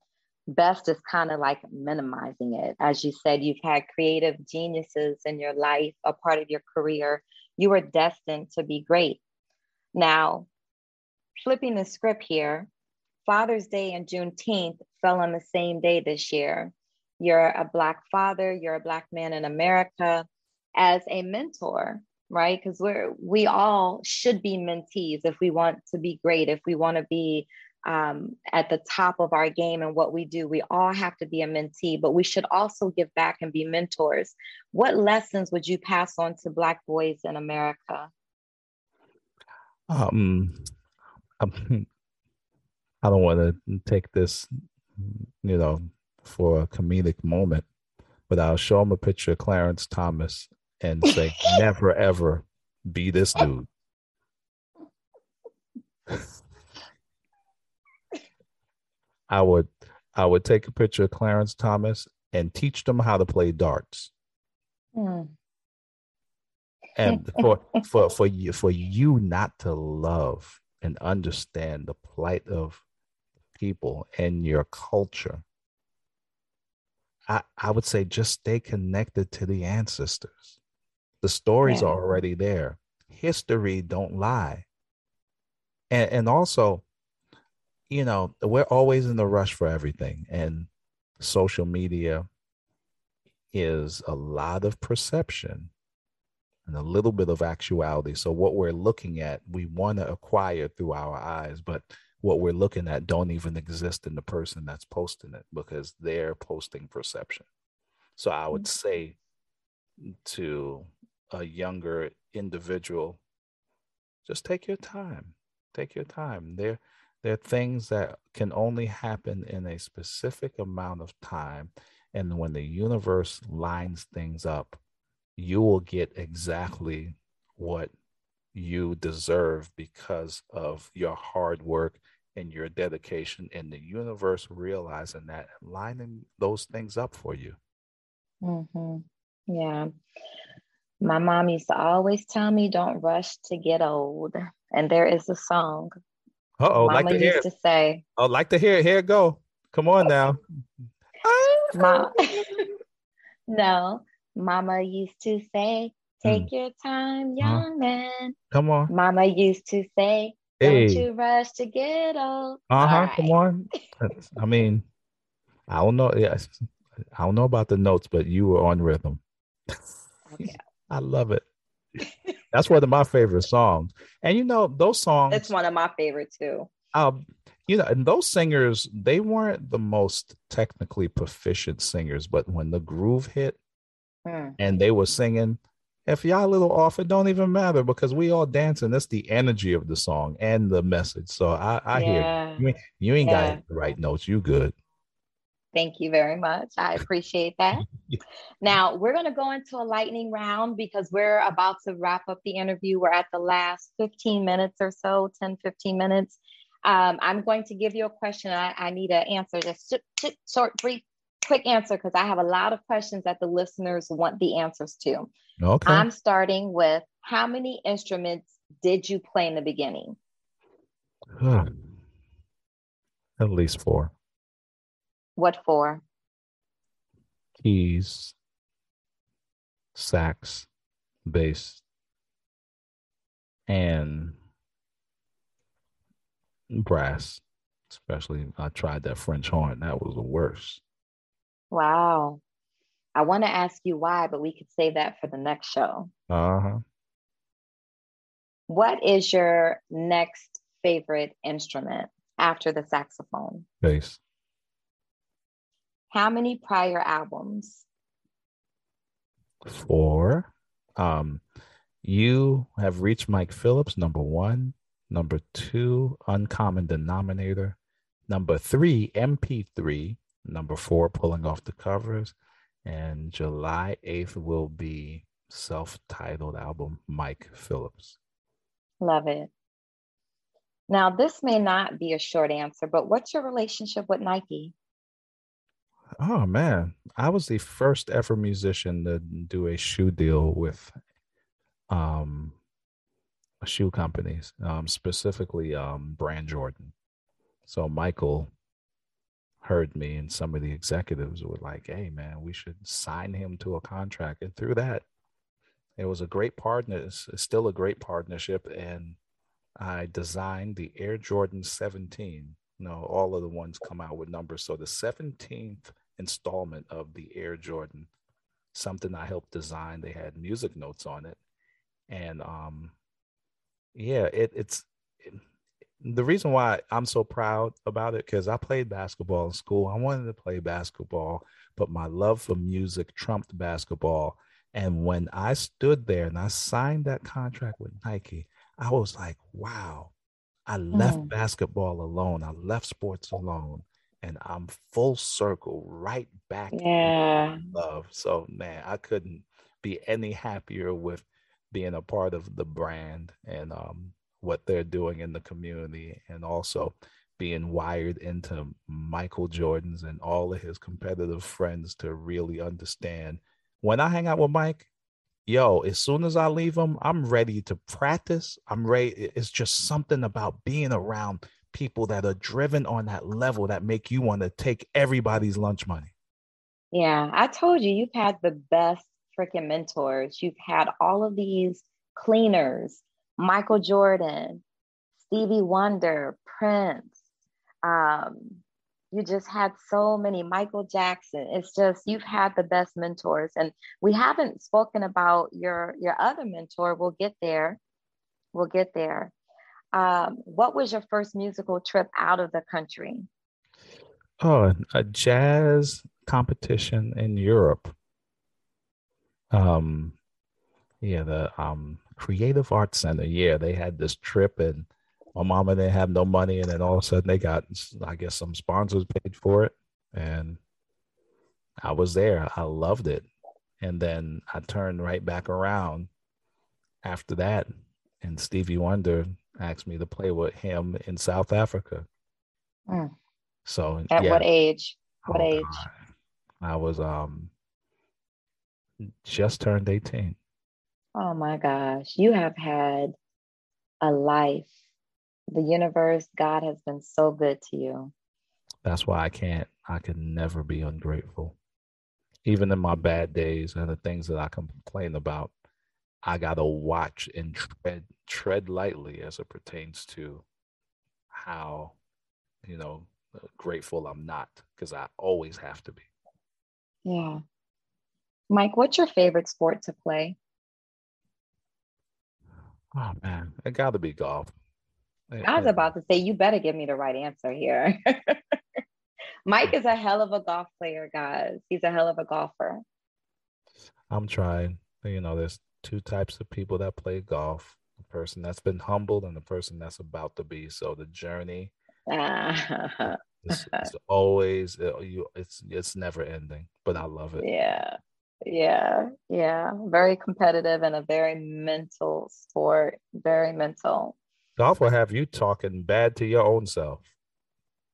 best is kind of like minimizing it. As you said, you've had creative geniuses in your life, a part of your career. You are destined to be great. Now, flipping the script here, Father's Day and Juneteenth fell on the same day this year. You're a Black father, you're a Black man in America. As a mentor, right? Because we're we all should be mentees if we want to be great, if we want to be um, at the top of our game and what we do. We all have to be a mentee, but we should also give back and be mentors. What lessons would you pass on to Black boys in America? Um, I don't want to take this, you know, for a comedic moment, but I'll show them a picture of Clarence Thomas and say, never ever be this dude. I would I would take a picture of Clarence Thomas and teach them how to play darts. Mm. And for for for you for you not to love and understand the plight of people and your culture, I, I would say just stay connected to the ancestors. The stories yeah. are already there. History don't lie. And and also you know, we're always in the rush for everything. And social media is a lot of perception and a little bit of actuality. So what we're looking at, we want to acquire through our eyes, but what we're looking at don't even exist in the person that's posting it because they're posting perception. So I would mm-hmm. say to a younger individual, just take your time. Take your time. There they're things that can only happen in a specific amount of time. And when the universe lines things up, you will get exactly what you deserve because of your hard work and your dedication and the universe realizing that lining those things up for you. Mm-hmm. Yeah. My mom used to always tell me, don't rush to get old. And there is a song uh oh, like to hear. To say, oh, like to hear. It. Here it go. Come on now. Mom. no, Mama used to say, "Take mm. your time, young uh man." Come on. Mama used to say, "Don't hey. you rush to get old." Uh huh. Right. Come on. I mean, I don't know. Yes, I don't know about the notes, but you were on rhythm. Okay. I love it. That's one of my favorite songs. And you know, those songs It's one of my favorite too. Um, you know, and those singers, they weren't the most technically proficient singers, but when the groove hit hmm. and they were singing, if y'all a little off, it don't even matter because we all dancing. That's the energy of the song and the message. So I, I yeah. hear you. You ain't yeah. got the right notes. You good. Thank you very much. I appreciate that. now, we're going to go into a lightning round because we're about to wrap up the interview. We're at the last 15 minutes or so, 10, 15 minutes. Um, I'm going to give you a question. I, I need an answer, just short, brief, quick answer, because I have a lot of questions that the listeners want the answers to. Okay. I'm starting with how many instruments did you play in the beginning? At least four. What for? Keys, sax, bass, and brass. Especially, I tried that French horn. That was the worst. Wow. I want to ask you why, but we could save that for the next show. Uh huh. What is your next favorite instrument after the saxophone? Bass. How many prior albums? Four. Um, you have reached Mike Phillips, number one. Number two, Uncommon Denominator. Number three, MP3. Number four, Pulling Off the Covers. And July 8th will be self titled album, Mike Phillips. Love it. Now, this may not be a short answer, but what's your relationship with Nike? Oh man, I was the first ever musician to do a shoe deal with um shoe companies, um, specifically um Brand Jordan. So Michael heard me and some of the executives were like, hey, man, we should sign him to a contract. And through that, it was a great partner. It's still a great partnership. And I designed the Air Jordan 17. You know, all of the ones come out with numbers. So the 17th installment of the Air Jordan, something I helped design. They had music notes on it. And um yeah, it, it's it, the reason why I'm so proud about it because I played basketball in school. I wanted to play basketball, but my love for music trumped basketball. And when I stood there and I signed that contract with Nike, I was like, wow, I left mm. basketball alone. I left sports alone. And I'm full circle right back yeah. love. So man, I couldn't be any happier with being a part of the brand and um, what they're doing in the community and also being wired into Michael Jordan's and all of his competitive friends to really understand. When I hang out with Mike, yo, as soon as I leave him, I'm ready to practice. I'm ready. It's just something about being around people that are driven on that level that make you want to take everybody's lunch money. Yeah, I told you, you've had the best freaking mentors. You've had all of these cleaners, Michael Jordan, Stevie Wonder, Prince. Um, you just had so many, Michael Jackson. It's just you've had the best mentors, and we haven't spoken about your your other mentor. We'll get there. We'll get there. Um, what was your first musical trip out of the country? Oh, a jazz competition in Europe. Um yeah the um creative arts center. Yeah they had this trip and my mama didn't have no money and then all of a sudden they got i guess some sponsors paid for it. And i was there. I loved it. And then i turned right back around after that and stevie wonder asked me to play with him in south africa mm. so at yeah. what age what oh, age God. i was um just turned 18. Oh my gosh, you have had a life. The universe, God has been so good to you. That's why I can't, I can never be ungrateful. Even in my bad days and the things that I complain about, I got to watch and tread, tread lightly as it pertains to how, you know, uh, grateful I'm not, because I always have to be. Yeah. Mike, what's your favorite sport to play? Oh man, it got to be golf. Eh, I was eh. about to say you better give me the right answer here. Mike is a hell of a golf player, guys. He's a hell of a golfer. I'm trying. You know, there's two types of people that play golf: the person that's been humbled and the person that's about to be. So the journey is, always uh, you. It's it's never ending, but I love it. Yeah, yeah, yeah. Very competitive and a very mental sport. Very mental. Golf will have you talking bad to your own self.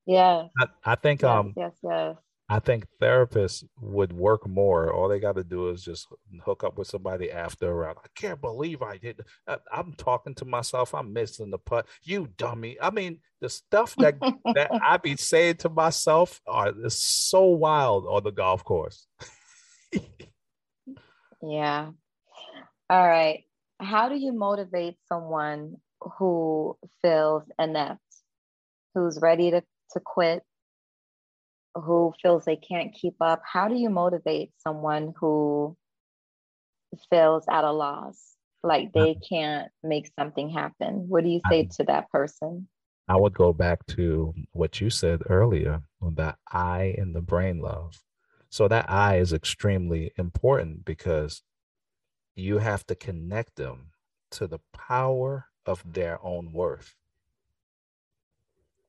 Yeah. I, I think yes, um yes, yes. I think therapists would work more. All they got to do is just hook up with somebody after around. I can't believe I did. I, uh, I'm talking to myself. I'm missing the putt. You dummy. I mean, the stuff that that I be saying to myself are is so wild on the golf course. Yeah. All right. How do you motivate someone who feels inept, who's ready to, to quit, who feels they can't keep up? How do you motivate someone who feels at a loss, like they can't make something happen? What do you say to that person? I would go back to what you said earlier that I in the brain love. So that I is extremely important because you have to connect them to the power of their own worth.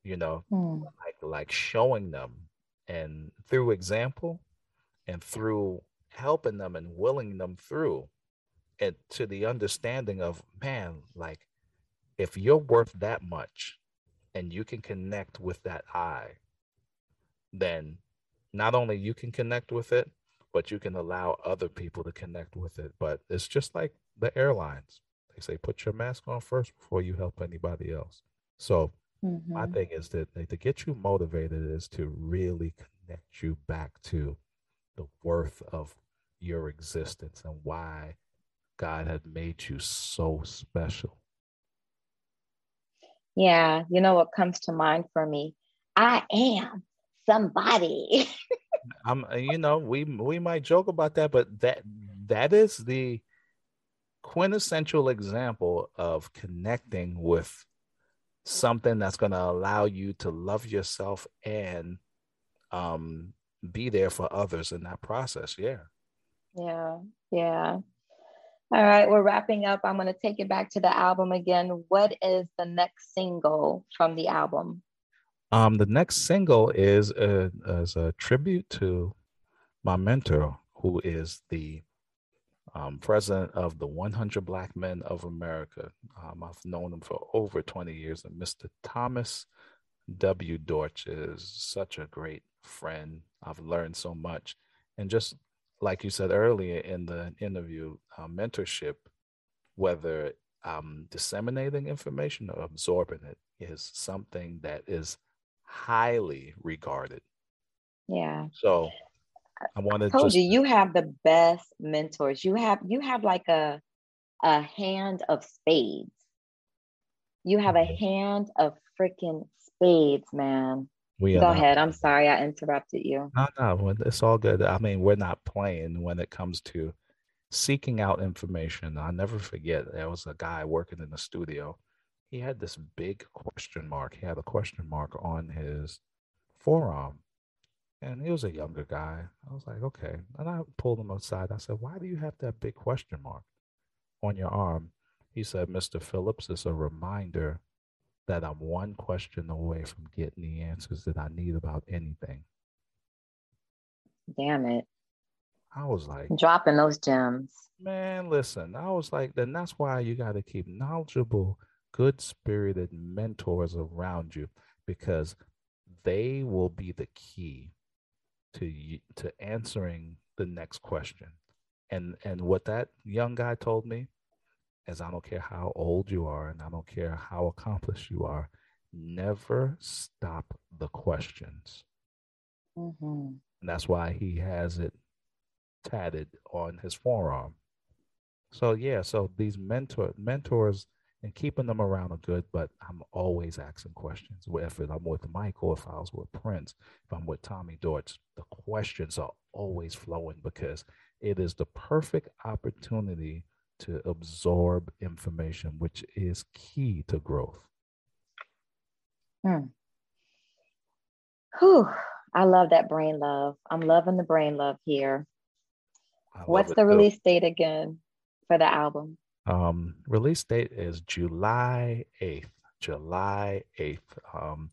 You know, mm. like like showing them and through example and through helping them and willing them through and to the understanding of man, like if you're worth that much and you can connect with that I, then not only you can connect with it, but you can allow other people to connect with it. But it's just like the airlines. They say put your mask on first before you help anybody else. So Mm-hmm. My thing is that to get you motivated is to really connect you back to the worth of your existence and why God had made you so special. Yeah, you know what comes to mind for me? I am somebody. I'm you know, we we might joke about that, but that that is the quintessential example of connecting with something that's going to allow you to love yourself and um be there for others in that process yeah. Yeah yeah. All right we're wrapping up. I'm going to take it back to the album again. What is the next single from the album? Um the next single is a, is a tribute to my mentor who is the um, president of the 100 Black Men of America. Um, I've known him for over 20 years, and Mr. Thomas W. Dortch is such a great friend. I've learned so much. And just like you said earlier in the interview, uh, mentorship, whether um, disseminating information or absorbing it, is something that is highly regarded. Yeah. So I want to told just... you you have the best mentors. You have you have like a a hand of spades. You have a mm-hmm. hand of freaking spades, man. We Go ahead. I'm sorry I interrupted you. No, no, it's all good. I mean, we're not playing when it comes to seeking out information. I'll never forget there was a guy working in the studio. He had this big question mark. He had a question mark on his forearm. And he was a younger guy. I was like, okay. And I pulled him aside. I said, why do you have that big question mark on your arm? He said, Mr. Phillips, it's a reminder that I'm one question away from getting the answers that I need about anything. Damn it. I was like, dropping those gems. Man, listen, I was like, then that's why you got to keep knowledgeable, good spirited mentors around you because they will be the key to to answering the next question. And and what that young guy told me is I don't care how old you are and I don't care how accomplished you are, never stop the questions. Mm-hmm. And that's why he has it tatted on his forearm. So yeah, so these mentor mentors and keeping them around are good, but I'm always asking questions. If I'm with Michael, if I was with Prince, if I'm with Tommy Dortch, the questions are always flowing because it is the perfect opportunity to absorb information, which is key to growth. Hmm. Whew. I love that brain love. I'm loving the brain love here. What's the release date again for the album? Um, release date is July 8th. July 8th. Um,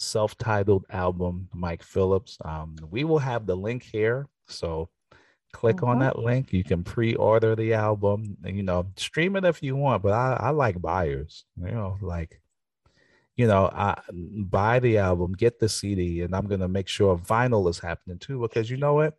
Self titled album, Mike Phillips. Um, we will have the link here. So click on mm-hmm. that link. You can pre order the album. You know, stream it if you want, but I, I like buyers. You know, like, you know, I buy the album, get the CD, and I'm going to make sure vinyl is happening too because you know what?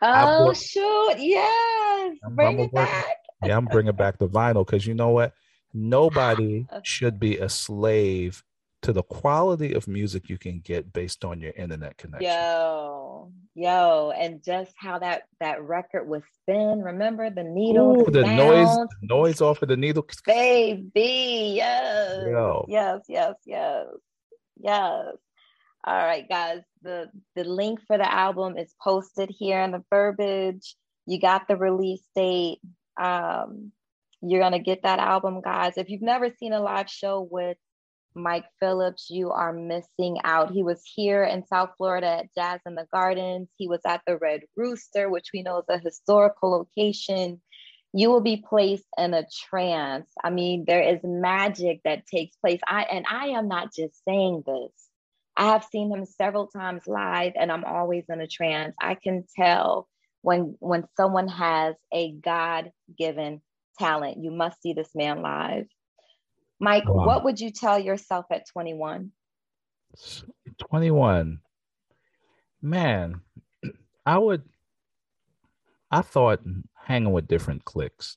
Oh, shoot. Yes. I'm, Bring I'm it back yeah, I'm bringing back the vinyl because you know what? Nobody should be a slave to the quality of music you can get based on your internet connection. Yo, yo, and just how that that record was spin. Remember the needle, Ooh, the, the noise, the noise off of the needle. Baby, yes, yo. yes, yes, yes, yes. All right, guys. The the link for the album is posted here in the verbiage. You got the release date. Um, you're going to get that album, guys. If you've never seen a live show with Mike Phillips, you are missing out. He was here in South Florida at Jazz in the Gardens. He was at the Red Rooster, which we know is a historical location. You will be placed in a trance. I mean, there is magic that takes place. I and I am not just saying this. I have seen him several times live and I'm always in a trance. I can tell when when someone has a god-given talent you must see this man live. Mike wow. what would you tell yourself at 21 21 man i would i thought hanging with different cliques.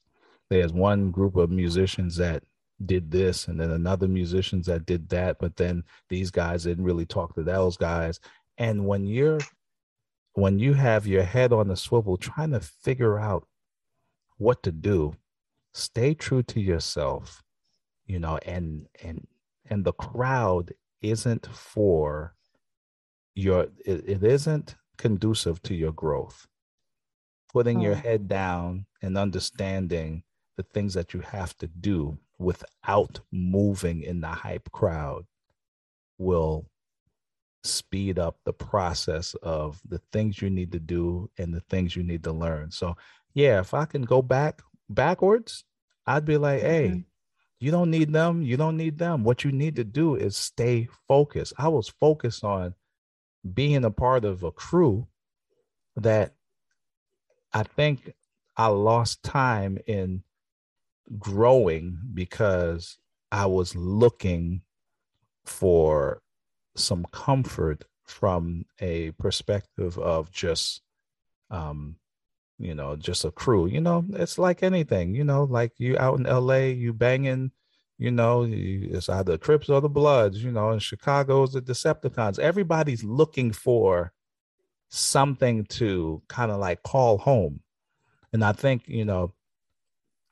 There's one group of musicians that did this and then another musicians that did that but then these guys didn't really talk to those guys. And when you're when you have your head on the swivel trying to figure out what to do stay true to yourself you know and and and the crowd isn't for your it, it isn't conducive to your growth putting your hmm. head down and understanding the things that you have to do without moving in the hype crowd will speed up the process of the things you need to do and the things you need to learn. So, yeah, if I can go back backwards, I'd be like, hey, mm-hmm. you don't need them. You don't need them. What you need to do is stay focused. I was focused on being a part of a crew that I think I lost time in growing because I was looking for some comfort from a perspective of just um you know just a crew. You know it's like anything you know like you out in la you banging you know you, it's either the crips or the bloods you know in chicago's the decepticons. Everybody's looking for something to kind of like call home. And i think you know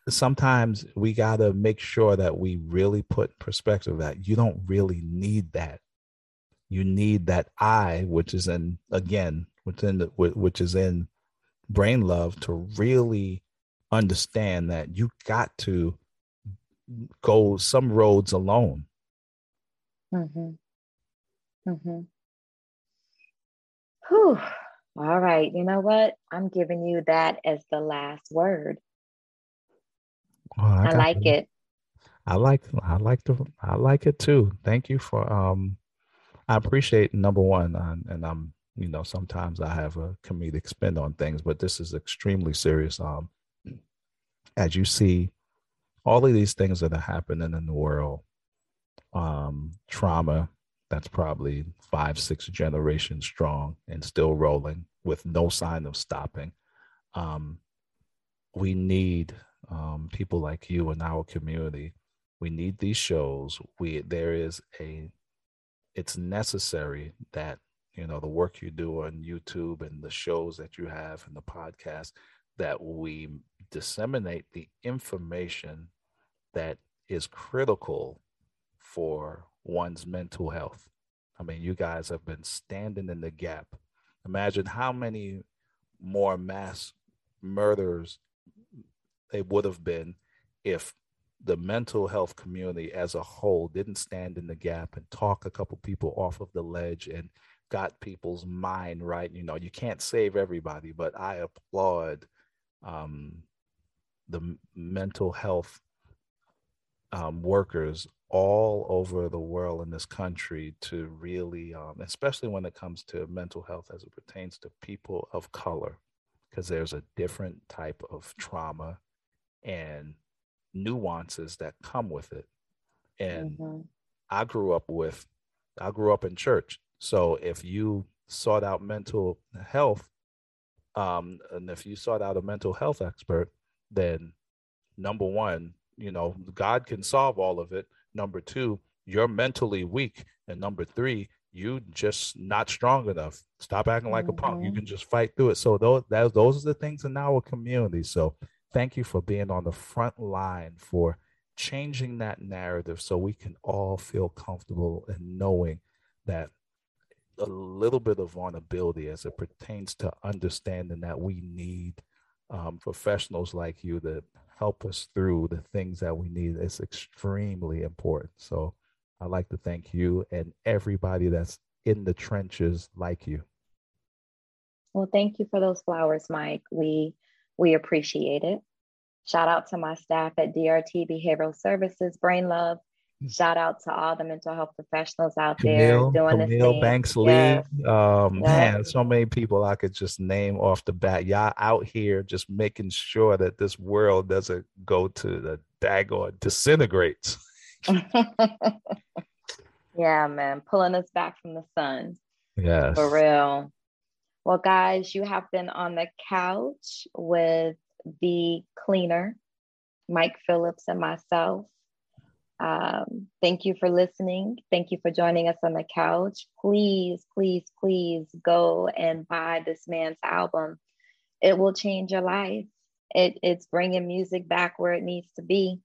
sometimes we got to make sure that we really put perspective that you don't really need that you need that i which is in again within the, which is in brain love to really understand that you got to go some roads alone mm-hmm. Mm-hmm. Whew. all right you know what i'm giving you that as the last word I, I like it. I like I like the I like it too. Thank you for um I appreciate number one uh, and I'm you know sometimes I have a comedic spin on things, but this is extremely serious. Um as you see all of these things that are happening in the world, um, trauma that's probably five, six generations strong and still rolling with no sign of stopping. Um, we need um, people like you in our community. We need these shows. We there is a it's necessary that you know the work you do on YouTube and the shows that you have and the podcast that we disseminate the information that is critical for one's mental health. I mean, you guys have been standing in the gap. Imagine how many more mass murders they would have been if the mental health community as a whole didn't stand in the gap and talk a couple people off of the ledge and got people's mind right. You know, you can't save everybody, but I applaud um, the mental health um, workers all over the world in this country to really, um, especially when it comes to mental health as it pertains to people of color, because there's a different type of trauma and nuances that come with it. And mm-hmm. I grew up with, I grew up in church. So if you sought out mental health, um, and if you sought out a mental health expert, then number one, you know, God can solve all of it. Number two, you're mentally weak. And number three, you just not strong enough. Stop acting like mm-hmm. a punk. You mm-hmm. can just fight through it. So those that, those are the things in our community. So thank you for being on the front line for changing that narrative so we can all feel comfortable in knowing that a little bit of vulnerability as it pertains to understanding that we need um, professionals like you to help us through the things that we need is extremely important. So I'd like to thank you and everybody that's in the trenches like you. Well, thank you for those flowers, Mike. We we appreciate it. Shout out to my staff at DRT Behavioral Services, Brain Love. Mm. Shout out to all the mental health professionals out Camille, there doing Camille this. Banks Lee. Yes. Um, yes. Man, so many people I could just name off the bat. Y'all out here just making sure that this world doesn't go to the daggone disintegrates. yeah, man. Pulling us back from the sun. Yes. For real. Well, guys, you have been on the couch with the cleaner, Mike Phillips, and myself. Um, thank you for listening. Thank you for joining us on the couch. Please, please, please go and buy this man's album. It will change your life. It, it's bringing music back where it needs to be.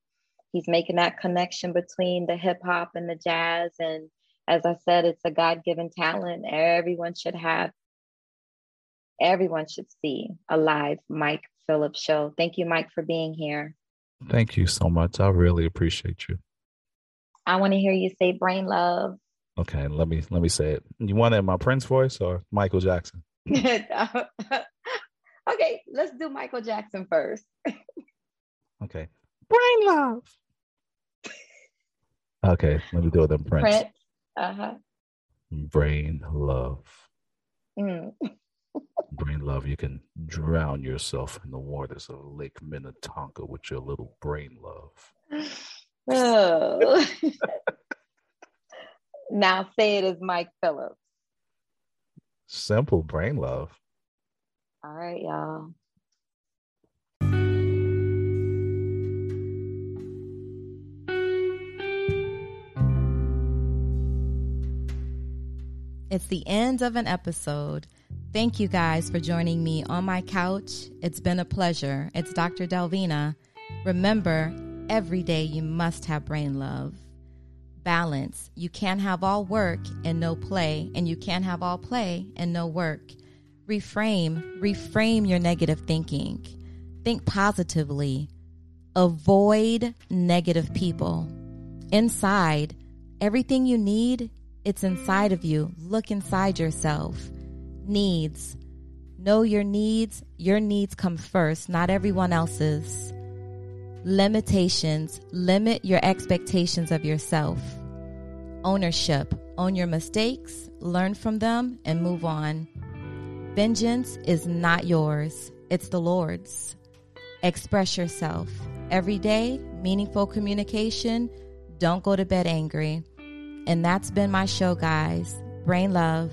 He's making that connection between the hip hop and the jazz. And as I said, it's a God given talent. Everyone should have, everyone should see a live Mike Phillips show. Thank you, Mike, for being here. Thank you so much. I really appreciate you. I want to hear you say brain love. Okay, let me let me say it. You want it in my Prince voice or Michael Jackson? okay, let's do Michael Jackson first. okay. Brain love. Okay, let me do it in Prince. Prince. Uh-huh. Brain love. Mm. Brain love, you can drown yourself in the waters of Lake Minnetonka with your little brain love. Oh. now say it as Mike Phillips. Simple brain love. All right, y'all. It's the end of an episode. Thank you guys for joining me on my couch. It's been a pleasure. It's Dr. Delvina. Remember, every day you must have brain love. Balance. You can't have all work and no play, and you can't have all play and no work. Reframe, reframe your negative thinking. Think positively. Avoid negative people. Inside, everything you need, it's inside of you. Look inside yourself. Needs. Know your needs. Your needs come first, not everyone else's limitations, limit your expectations of yourself. Ownership, own your mistakes, learn from them, and move on. Vengeance is not yours, it's the Lord's. Express yourself. Every day, meaningful communication. Don't go to bed angry. And that's been my show, guys. Brain love.